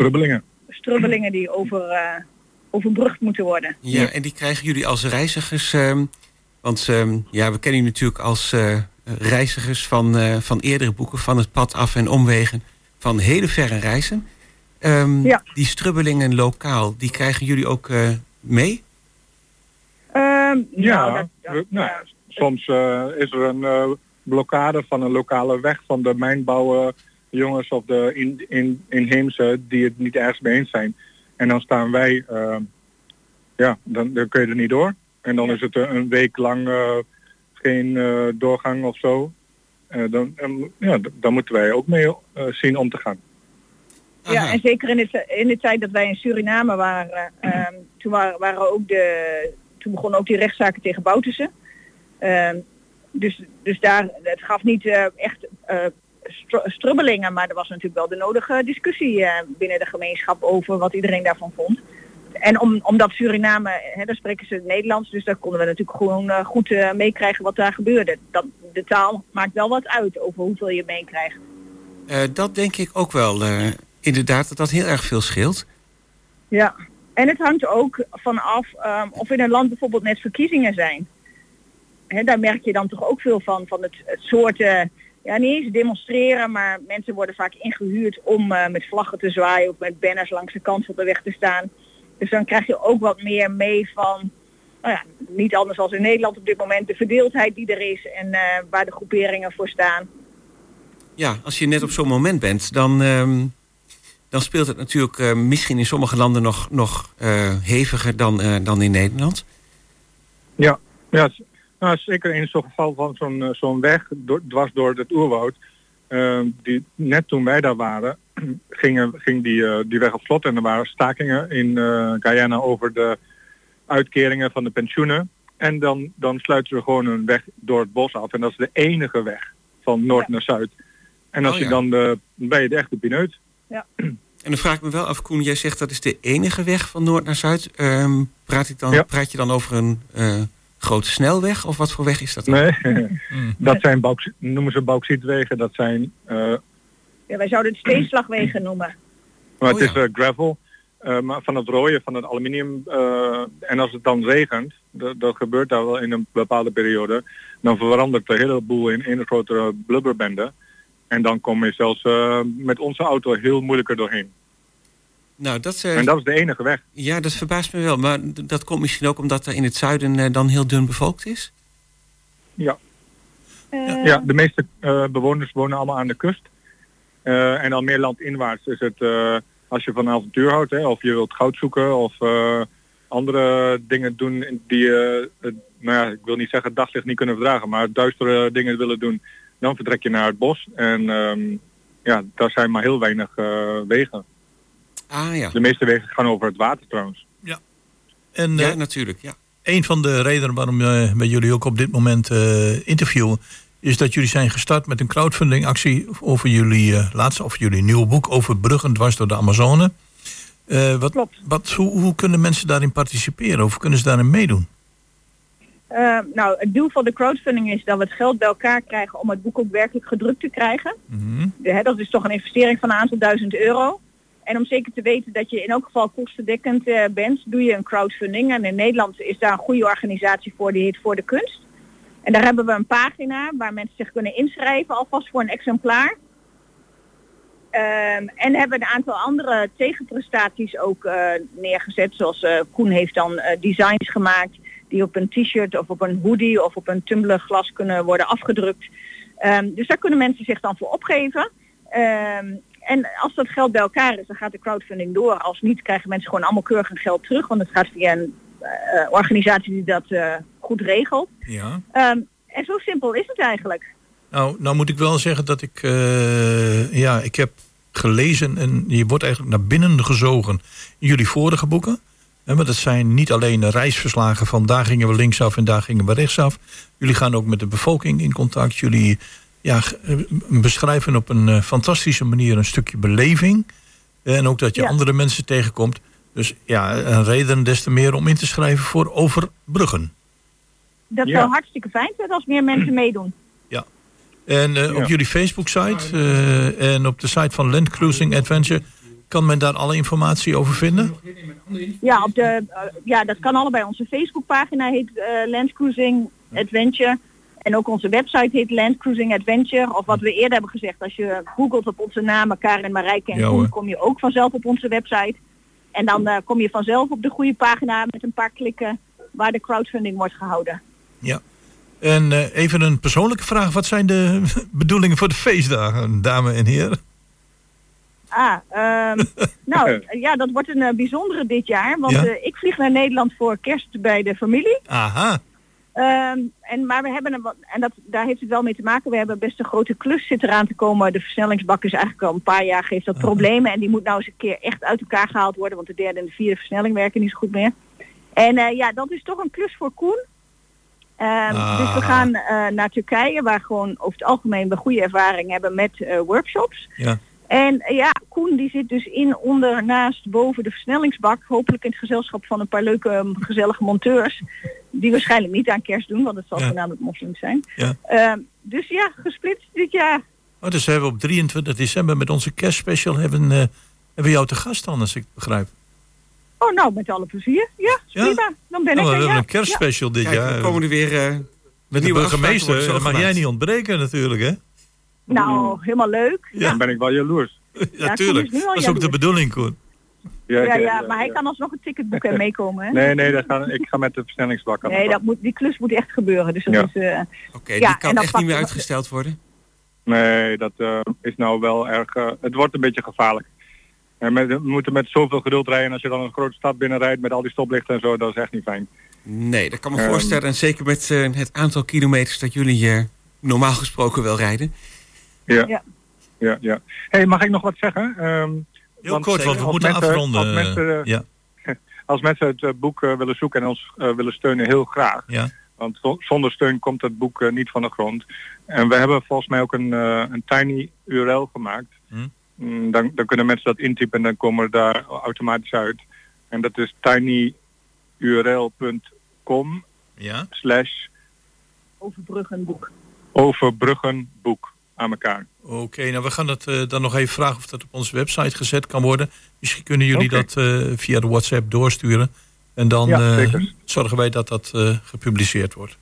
Strubbelingen die over, eh, overbrugd moeten worden. Ja, en die krijgen jullie als reizigers. ehm, want ehm, ja, we kennen u natuurlijk als eh, reizigers van, eh, van eerdere boeken, van het pad af en omwegen, van hele verre reizen. Ehm, Ja. Die strubbelingen lokaal, die krijgen jullie ook eh, mee? Ehm, Ja, nou, dat- dat- we- nou, ja. soms is er een eh, blokkade van een lokale weg van de mijnbouwen jongens of de in, in, inheemse die het niet ergens mee eens zijn. En dan staan wij, eh, ja, dan, dan kun je er niet door. En dan Ja. is het een, een week lang eh, geen eh, doorgang of zo. Eh, dan, ja, dan moeten wij ook mee eh, zien om te gaan. Ja, en zeker in de, in de tijd dat wij in Suriname waren, ehm, toen waren, waren ook de, toen begonnen ook die rechtszaken tegen Boutussen. Ehm, dus, dus daar, het gaf niet eh, echt eh, strubbelingen, maar er was natuurlijk wel de nodige discussie eh, binnen de gemeenschap over wat iedereen daarvan vond. En om, omdat Suriname, hè, daar spreken ze het Nederlands, dus daar konden we natuurlijk gewoon eh, goed eh, meekrijgen wat daar gebeurde. Dat, de taal maakt wel wat uit over hoeveel je meekrijgt. Dat denk ik ook wel. inderdaad, dat dat heel erg veel scheelt. Ja, en het hangt ook vanaf um, of in een land bijvoorbeeld net verkiezingen zijn. Hè, daar merk je dan toch ook veel van, van het, het soort, ja niet eens demonstreren, maar mensen worden vaak ingehuurd om eh, met vlaggen te zwaaien of met banners langs de kant van de weg te staan. Dus dan krijg je ook wat meer mee van, nou ja, niet anders als in Nederland op dit moment, de verdeeldheid die er is en eh, waar de groeperingen voor staan. Ja, als je net op zo'n moment bent, dan, ehm, dan speelt het natuurlijk eh, misschien in sommige landen nog, nog eh, heviger dan, eh, dan in Nederland. Ja, ja nou, zeker in zo'n geval van zo'n eh, zo'n weg door, dwars door het oerwoud. eh, die, net toen wij daar waren, [CLEARS THROAT] gingen, ging die, eh, die weg op slot en er waren stakingen in eh, Guyana over de uitkeringen van de pensioenen. En dan, dan sluiten ze gewoon een weg door het bos af. En dat is de enige weg van noord Ja. naar zuid. En als Oh, je ja. dan de, dan ben je de echte pineut. [CLEARS THROAT] En dan vraag ik me wel af, Koen, jij zegt dat is de enige weg van noord naar zuid. Ehm, praat, ik dan, Ja. praat je dan over een eh, grote snelweg of wat voor weg is dat dan? Nee, [LAUGHS] Mm. dat zijn bauxi- noemen ze bauxietwegen. Dat zijn eh, Ja, wij zouden het steekslagwegen noemen. Maar Oh het ja. is eh, gravel. eh, maar van het rooien, van het aluminium. eh, en als het dan regent, dat, gebeurt daar wel in een bepaalde periode, dan verandert de hele boel in één grote blubberbende. En dan kom je zelfs eh, met onze auto heel moeilijker doorheen. Nou, dat, eh, En dat is de enige weg. ja, dat verbaast me wel. Maar dat komt misschien ook omdat er in het zuiden eh, dan heel dun bevolkt is? Ja, Eh, ja de meeste eh, bewoners wonen allemaal aan de kust. Eh, en dan meer landinwaarts is het, eh, als je van avontuur houdt, hè, of je wilt goud zoeken of eh, andere dingen doen die je, nou ja, ik wil niet zeggen het daglicht niet kunnen verdragen, maar duistere dingen willen doen, dan vertrek je naar het bos. En ehm, ja, daar zijn maar heel weinig eh, wegen. Ah ja, De meeste wegen gaan over het water trouwens. En ja eh, natuurlijk. Ja. een van de redenen waarom eh, wij jullie ook op dit moment eh, interviewen... is dat jullie zijn gestart met een crowdfundingactie... over jullie eh, laatste, of jullie nieuwe boek... over bruggen dwars door de Amazone. Eh, wat, Klopt. wat, hoe, hoe kunnen mensen daarin participeren? Of kunnen ze daarin meedoen? Nou, het doel van de crowdfunding is dat we het geld bij elkaar krijgen om het boek ook werkelijk gedrukt te krijgen. Mhm. De, hè, dat is toch een investering van een aantal duizend euro. En om zeker te weten dat je in elk geval kostendekkend eh, bent, doe je een crowdfunding. En in Nederland is daar een goede organisatie voor, die heet Voor de Kunst. En daar hebben we een pagina waar mensen zich kunnen inschrijven, alvast voor een exemplaar. Ehm, en hebben een aantal andere tegenprestaties ook eh, neergezet. Zoals eh, Koen heeft dan designs gemaakt die op een t-shirt of op een hoodie of op een tumblerglas kunnen worden afgedrukt. Ehm, dus daar kunnen mensen zich dan voor opgeven. Ehm, en als dat geld bij elkaar is, dan gaat de crowdfunding door. Als niet, krijgen mensen gewoon allemaal keurig hun geld terug. Want het gaat via een eh, organisatie die dat eh, goed regelt. Ja. Ehm, en zo simpel is het eigenlijk. Nou, nou moet ik wel zeggen dat ik... eh, ja, ik heb gelezen en je wordt eigenlijk naar binnen gezogen... in jullie vorige boeken. Maar dat zijn niet alleen reisverslagen van daar gingen we linksaf en daar gingen we rechtsaf. Jullie gaan ook met de bevolking in contact. Jullie ja, eh, beschrijven op een eh, fantastische manier een stukje beleving. En ook dat je Ja. andere mensen tegenkomt. Dus ja, een reden des te meer om in te schrijven voor Overbruggen. Dat Ja. zou hartstikke fijn zijn als meer mensen [CLEARS THROAT] meedoen. En eh, op Ja. jullie Facebook-site eh, en op de site van Land Cruising Adventure... kan men daar alle informatie over vinden? Ja, op de, ja, dat kan allebei. Onze Facebookpagina heet eh Land Cruising Adventure. En ook onze website heet Land Cruising Adventure. Of wat we eerder hebben gezegd, als je googelt op onze namen, Karin, Marijke en Koen, kom je ook vanzelf op onze website. En dan eh, kom je vanzelf op de goede pagina met een paar klikken waar de crowdfunding wordt gehouden. Ja. En eh, even een persoonlijke vraag. Wat zijn de [LAUGHS] bedoelingen voor de feestdagen, dames en heren? Ah, ehm, [LAUGHS] nou ja, dat wordt een eh, bijzondere dit jaar. Want Ja? ik vlieg naar Nederland voor kerst bij de familie. Aha. Ehm, en, maar we hebben een, wat- en dat, daar heeft het wel mee te maken. We hebben best een grote klus zit eraan te komen. De versnellingsbak is eigenlijk al een paar jaar geeft dat problemen. En die moet nou eens een keer echt uit elkaar gehaald worden. Want de derde en de vierde versnelling werken niet zo goed meer. En eh, ja, dat is toch een klus voor Koen. Ah. Dus we gaan eh, naar Turkije, waar gewoon over het algemeen we goede ervaring hebben met eh, workshops. Ja. En ja, Koen die zit dus in, onder, naast, boven de versnellingsbak. Hopelijk in het gezelschap van een paar leuke, ehm, gezellige monteurs. Die waarschijnlijk niet aan kerst doen, want het zal Ja. voornamelijk moslims zijn. Ja. Ehm, dus ja, gesplitst dit jaar. Oh, dus hebben we op 23 december met onze kerstspecial hebben, eh, hebben we jou te gast dan, als ik het begrijp. Oh nou, met alle plezier. Ja, Ja? prima. Dan ben Oh, ik we er, hebben ja. een kerstspecial dit Kijk, jaar. dan komen er weer... eh, met de burgemeester. Dat mag jij niet ontbreken natuurlijk, hè? Nou, helemaal leuk. Ja. Dan ben ik wel jaloers. [LAUGHS] Ja, Koen tuurlijk. is nu al Dat is ook de bedoeling, Koen. Ja, ja, maar hij kan alsnog een ticket boeken en [LAUGHS] meekomen. Hè? Nee, nee, dat ga, ik ga met de versnellingsbak aan Nee, dat moet, die klus moet echt gebeuren. Dus dat Ja. is, eh, Oké, Ja, die kan echt niet meer uitgesteld worden. Nee, dat eh, is nou wel erg... eh, het wordt een beetje gevaarlijk. En met, we moeten met zoveel geduld rijden. En als je dan een grote stad binnenrijdt met al die stoplichten en zo, dat is echt niet fijn. Nee, dat kan me Ehm. voorstellen. En zeker met het aantal kilometers dat jullie eh, normaal gesproken wel rijden. Ja. Ja. Ja, ja. hey, mag ik nog wat zeggen? Ehm, Heel Want kort, want we moeten mensen- afronden. als mensen- ja, [LAUGHS] als mensen het eh, boek eh, willen zoeken en ons eh, willen steunen, heel graag. ja. Want zo- zonder steun komt het boek eh, niet van de grond. En we hebben volgens mij ook een, eh, een tiny URL gemaakt. Hm. Mm, Dan, dan kunnen mensen dat intypen en dan komen we daar automatisch uit. En dat is tinyurl.com ja. slash overbruggenboek. overbruggenboek aan elkaar. Oké, nou we gaan dat eh, dan nog even vragen of dat op onze website gezet kan worden. Misschien kunnen jullie dat eh, via de WhatsApp doorsturen. En dan Ja, eh, zorgen wij dat dat eh, gepubliceerd wordt.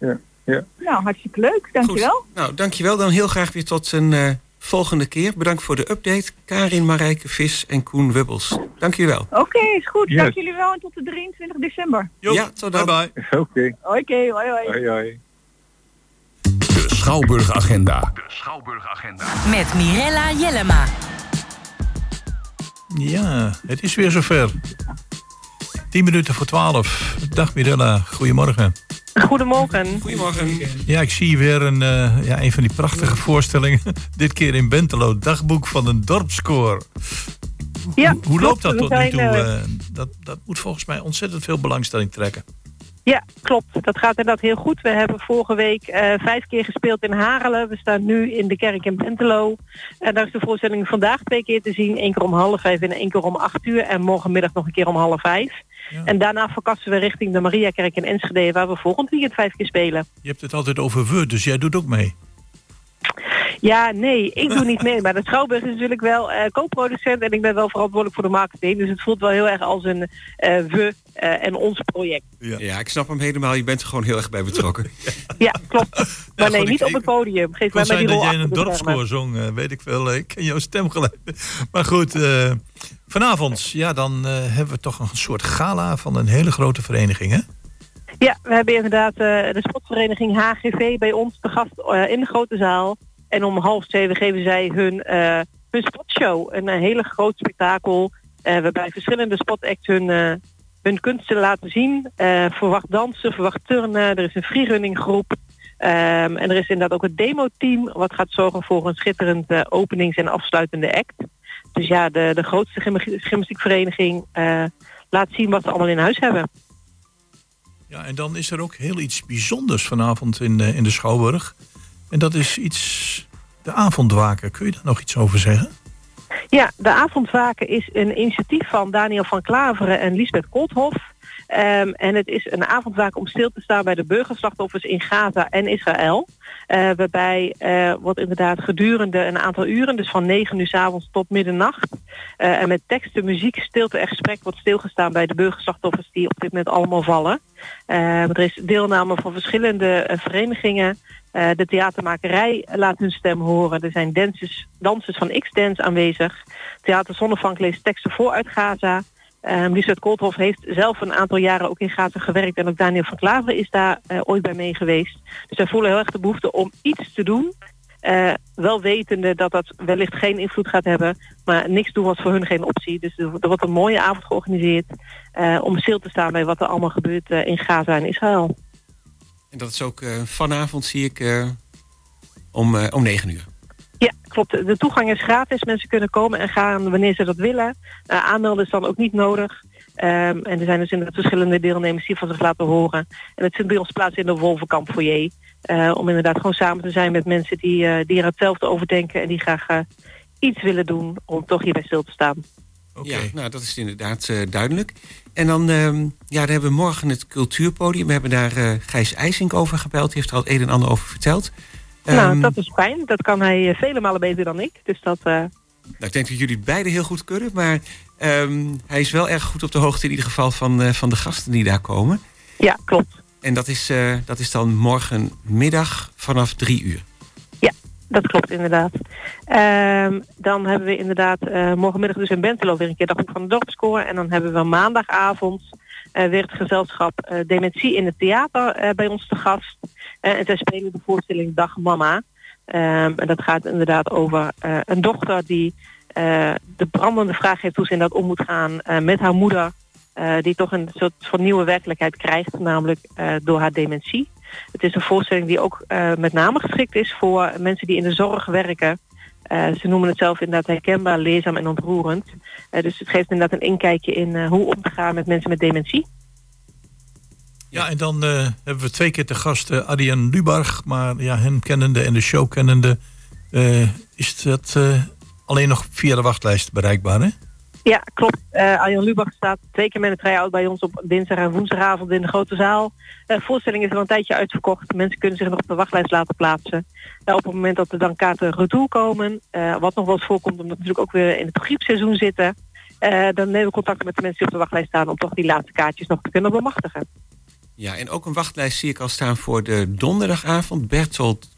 Nou, hartstikke leuk. Dankjewel. Nou, dankjewel. Dan heel graag weer tot een eh, volgende keer. Bedankt voor de update. Karin, Marijke Vis en Koen Wubbels. Dank jullie wel. Oké, is goed. Yes. Dank jullie wel en tot de 23 december. Jo, Ja, tot dan. Bye bye. Oké, Oké, hoi hoi. hoi hoi. De Schouwburg Agenda. Met Mirella Jellema. Ja, het is weer zover. 10 minuten voor 12. Dag Mirella, goedemorgen. Goedemorgen. Goedemorgen. Ja, ik zie weer een, eh, ja, een van die prachtige voorstellingen. [LAUGHS] Dit keer in Bentelo, dagboek van een dorpskoor. Ja, Hoe, hoe loopt dat tot nu toe? eh, eh, dat, dat moet volgens mij ontzettend veel belangstelling trekken. Ja, klopt. Dat gaat inderdaad heel goed. We hebben vorige week eh, vijf keer gespeeld in Harelen. We staan nu in de kerk in Bentelo. En daar is de voorstelling vandaag twee keer te zien. Eén keer om half vijf en één keer om acht uur. En morgenmiddag nog een keer om half vijf. Ja. En daarna verkassen we richting de Mariakerk in Enschede... waar we volgend weekend vijf keer spelen. Je hebt het altijd over we, dus jij doet ook mee. Ja, nee, ik doe niet mee. Maar de Schouwburg is natuurlijk wel eh co-producent... en ik ben wel verantwoordelijk voor de marketing. Dus het voelt wel heel erg als een eh, we eh, en ons project. Ja, ik snap hem helemaal. Je bent er gewoon heel erg bij betrokken. [LAUGHS] Ja, klopt. Maar nee, niet ik- op het podium. Geef mij maar die zijn rol dat jij een dorpskoor zong, eh, weet ik veel. Ik ken jouw stem gelijk. [LAUGHS] Maar goed, eh, vanavond, ja, dan eh, hebben we toch een soort gala van een hele grote vereniging, hè? Ja, we hebben inderdaad eh, de sportvereniging HGV bij ons te gast eh, in de grote zaal. En om half zeven geven zij hun, eh, hun sportshow. Een hele groot spektakel. eh, waarbij verschillende spotacts hun, eh, hun kunsten laten zien. Eh, verwacht dansen, verwacht turnen. Er is een freerunning groep. Ehm, en er is inderdaad ook het demo-team. Wat gaat zorgen voor een schitterend eh, openings- en afsluitende act. Dus ja, de, de grootste gymna- gymnastiekvereniging eh, laat zien wat ze allemaal in huis hebben. Ja, en dan is er ook heel iets bijzonders vanavond in, in de Schouwburg. En dat is iets, de avondwaken. Kun je daar nog iets over zeggen? Ja, de avondwaken is een initiatief van Daniel van Klaveren en Lisbeth Kolthof. Ehm, en het is een avondwaken om stil te staan bij de burgerslachtoffers in Gaza en Israël. Eh, waarbij eh, wordt inderdaad gedurende een aantal uren, dus van 9 uur s avonds tot middernacht. eh, en met teksten, muziek, stilte en gesprek wordt stilgestaan bij de burgerslachtoffers die op dit moment allemaal vallen. Eh, er is deelname van verschillende verenigingen. De theatermakerij laat hun stem horen. Er zijn dansers, dansers van X-Dance aanwezig. Theater Zonnevank leest teksten voor uit Gaza. Um, Lisbeth Koolthof heeft zelf een aantal jaren ook in Gaza gewerkt. En ook Daniel van Klaveren is daar eh, ooit bij mee geweest. Dus zij voelen heel erg de behoefte om iets te doen. Eh, wel wetende dat dat wellicht geen invloed gaat hebben. Maar niks doen was voor hun geen optie. Dus er, wordt een mooie avond georganiseerd. eh, om stil te staan bij wat er allemaal gebeurt in Gaza en Israël. En dat is ook vanavond, zie ik, om, om 9 uur. Ja, klopt. De toegang is gratis. Mensen kunnen komen en gaan wanneer ze dat willen. Eh, aanmelden is dan ook niet nodig. Ehm, en er zijn dus inderdaad verschillende deelnemers die van zich laten horen. En het vindt bij ons plaats in de Wolvenkamp foyer. Eh, om inderdaad gewoon samen te zijn met mensen die, eh, die er hetzelfde over denken. En die graag iets willen doen om toch hierbij stil te staan. Oké. Ja, nou, dat is inderdaad eh, duidelijk. En dan, ehm, ja, dan hebben we morgen het cultuurpodium. We hebben daar eh, Gijs IJsink over gebeld. Die heeft er al het een en ander over verteld. Nou, Ehm, dat is fijn. Dat kan hij eh, vele malen beter dan ik. Dus dat... eh, Nou, ik denk dat jullie het beide heel goed kunnen. Maar ehm, hij is wel erg goed op de hoogte in ieder geval van, eh, van de gasten die daar komen. ja, klopt. En dat is, dat is dan morgenmiddag vanaf drie uur. Dat klopt inderdaad. Ehm, dan hebben we inderdaad morgenmiddag dus in Bentelo weer een keer dagboek van de dorpskoor. En dan hebben we maandagavond weer het gezelschap Dementie in het theater bij ons te gast. Eh, en zij spelen de voorstelling Dag Mama. Ehm, en dat gaat inderdaad over eh, een dochter die eh, de brandende vraag heeft hoe ze inderdaad om moet gaan met haar moeder. die toch een soort van nieuwe werkelijkheid krijgt, namelijk door haar dementie. Het is een voorstelling die ook met name geschikt is voor mensen die in de zorg werken. Ze noemen het zelf inderdaad herkenbaar, leerzaam en ontroerend. Dus het geeft inderdaad een inkijkje in hoe om te gaan met mensen met dementie. Ja, en dan eh, hebben we twee keer te gast uh, Adrian Lubarg. Maar ja, hem kennende en de show kennende... eh, is dat eh, alleen nog via de wachtlijst bereikbaar, hè? Ja, klopt. Eh Arjan Lubach staat twee keer met een try-out bij ons op dinsdag en woensdagavond in de grote zaal. De voorstelling is al een tijdje uitverkocht. Mensen kunnen zich nog op de wachtlijst laten plaatsen. Eh, op het moment dat er dan kaarten retour komen, eh, wat nog wel eens voorkomt omdat we natuurlijk ook weer in het griepseizoen zitten, eh, dan nemen we contact met de mensen die op de wachtlijst staan om toch die laatste kaartjes nog te kunnen bemachtigen. Ja, en ook een wachtlijst zie ik al staan voor de donderdagavond. Bertolt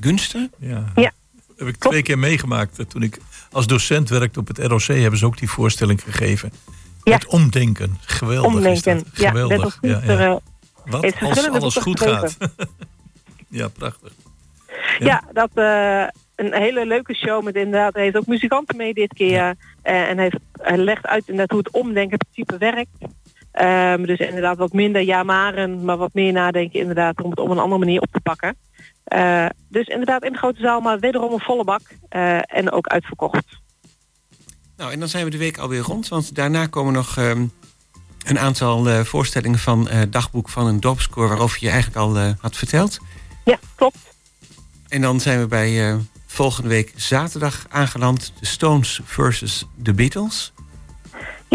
Gunster. Ja. Ja. Heb ik twee keer meegemaakt. Eh, Toen ik als docent werkte op het ROC, hebben ze ook die voorstelling gegeven. Ja. Het omdenken. Geweldig is dat. Omdenken. Ja, Geweldig. Ja, ja. eh, Wat als alles goed gaat. [LAUGHS] ja, prachtig. Ja, dat eh, een hele leuke show met inderdaad. Hij heeft ook muzikanten mee dit keer. eh, en heeft, hij legt uit inderdaad hoe het omdenken principe werkt. Ehm, dus inderdaad wat minder ja-maren, maar wat meer nadenken inderdaad om het op een andere manier op te pakken. Eh, dus inderdaad in de grote zaal, maar wederom een volle bak. eh, en ook uitverkocht. Nou, en dan zijn we de week alweer rond. Want daarna komen nog ehm, een aantal eh, voorstellingen van Dagboek van een Doopskoor... waarover je eigenlijk al had verteld. Ja, klopt. En dan zijn we bij volgende week zaterdag aangeland. De Stones versus The Beatles.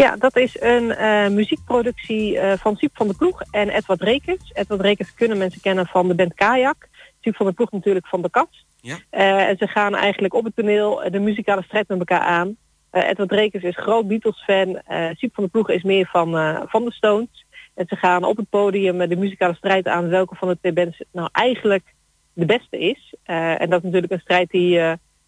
Ja, dat is een eh, muziekproductie eh, van Siep van der Ploeg en Edward Rekers. Edward Rekers kunnen mensen kennen van de band Kajak. Siep van der Ploeg natuurlijk van de Kat. Ja. Eh, en ze gaan eigenlijk op het toneel de muzikale strijd met elkaar aan. Edward Rekers is groot Beatles-fan. Siep van der Ploeg is meer van, van de Stones. En ze gaan op het podium de muzikale strijd aan welke van de twee bands nou eigenlijk de beste is. En dat is natuurlijk een strijd die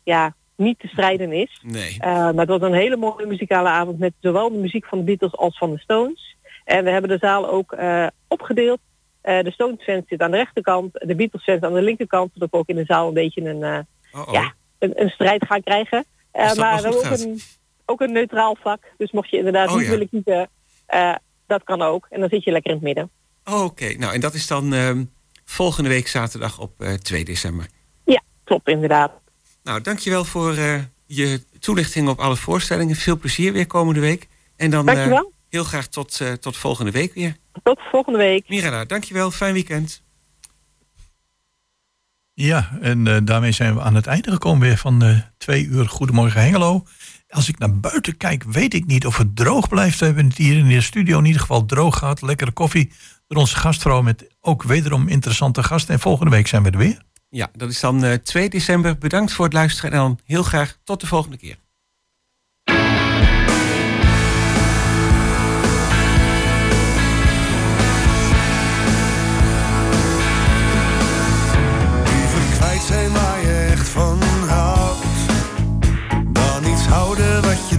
ja, niet te strijden is. Nee. Uh, maar het was een hele mooie muzikale avond met zowel de muziek van de Beatles als van de Stones. En we hebben de zaal ook eh, opgedeeld. Eh, de Stones fans zitten aan de rechterkant, de Beatles fans aan de linkerkant, zodat we ook in de zaal een beetje een, eh, ja, een, een strijd gaan krijgen. Eh, maar we hebben ook een, ook een neutraal vak. Dus mocht je inderdaad Oh, niet ja. willen kiezen, eh, dat kan ook. En dan zit je lekker in het midden. Oké, nou en dat is dan ehm, volgende week zaterdag op eh, 2 december. Ja, klopt inderdaad. Nou, dankjewel voor eh, je toelichting op alle voorstellingen. Veel plezier weer komende week. En dan eh, Dankjewel. heel graag tot, eh, tot volgende week weer. Tot volgende week. Mirella, dankjewel. Fijn weekend. Ja, en daarmee zijn we aan het einde gekomen weer van de twee uur Goedemorgen Hengelo. Als ik naar buiten kijk, weet ik niet of het droog blijft. We hebben het hier in de studio in ieder geval droog gehad. Lekkere koffie door onze gastvrouw met ook wederom interessante gasten. En volgende week zijn we er weer. Ja, dat is dan eh 2 december. Bedankt voor het luisteren en dan heel graag tot de volgende keer. Liever kwijt zijn waar je echt van houdt. Dan iets houden wat je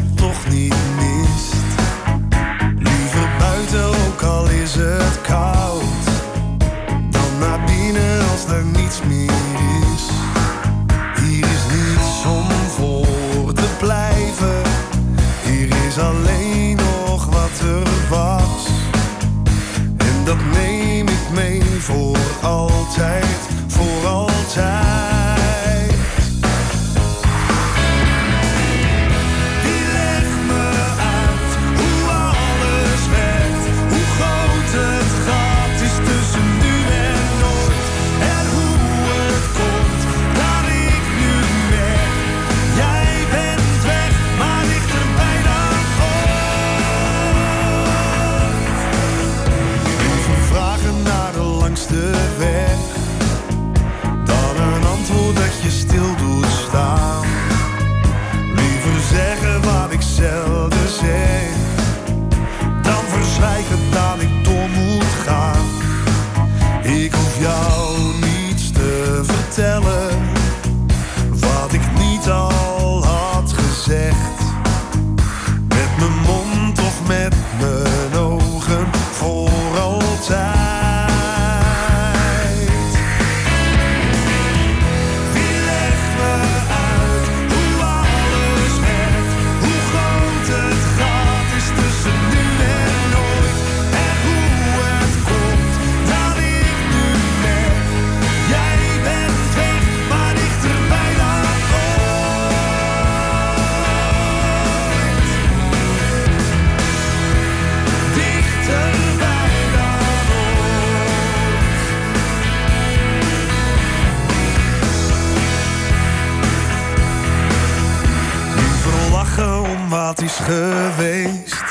is geweest.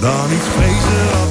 Dan iets vrezen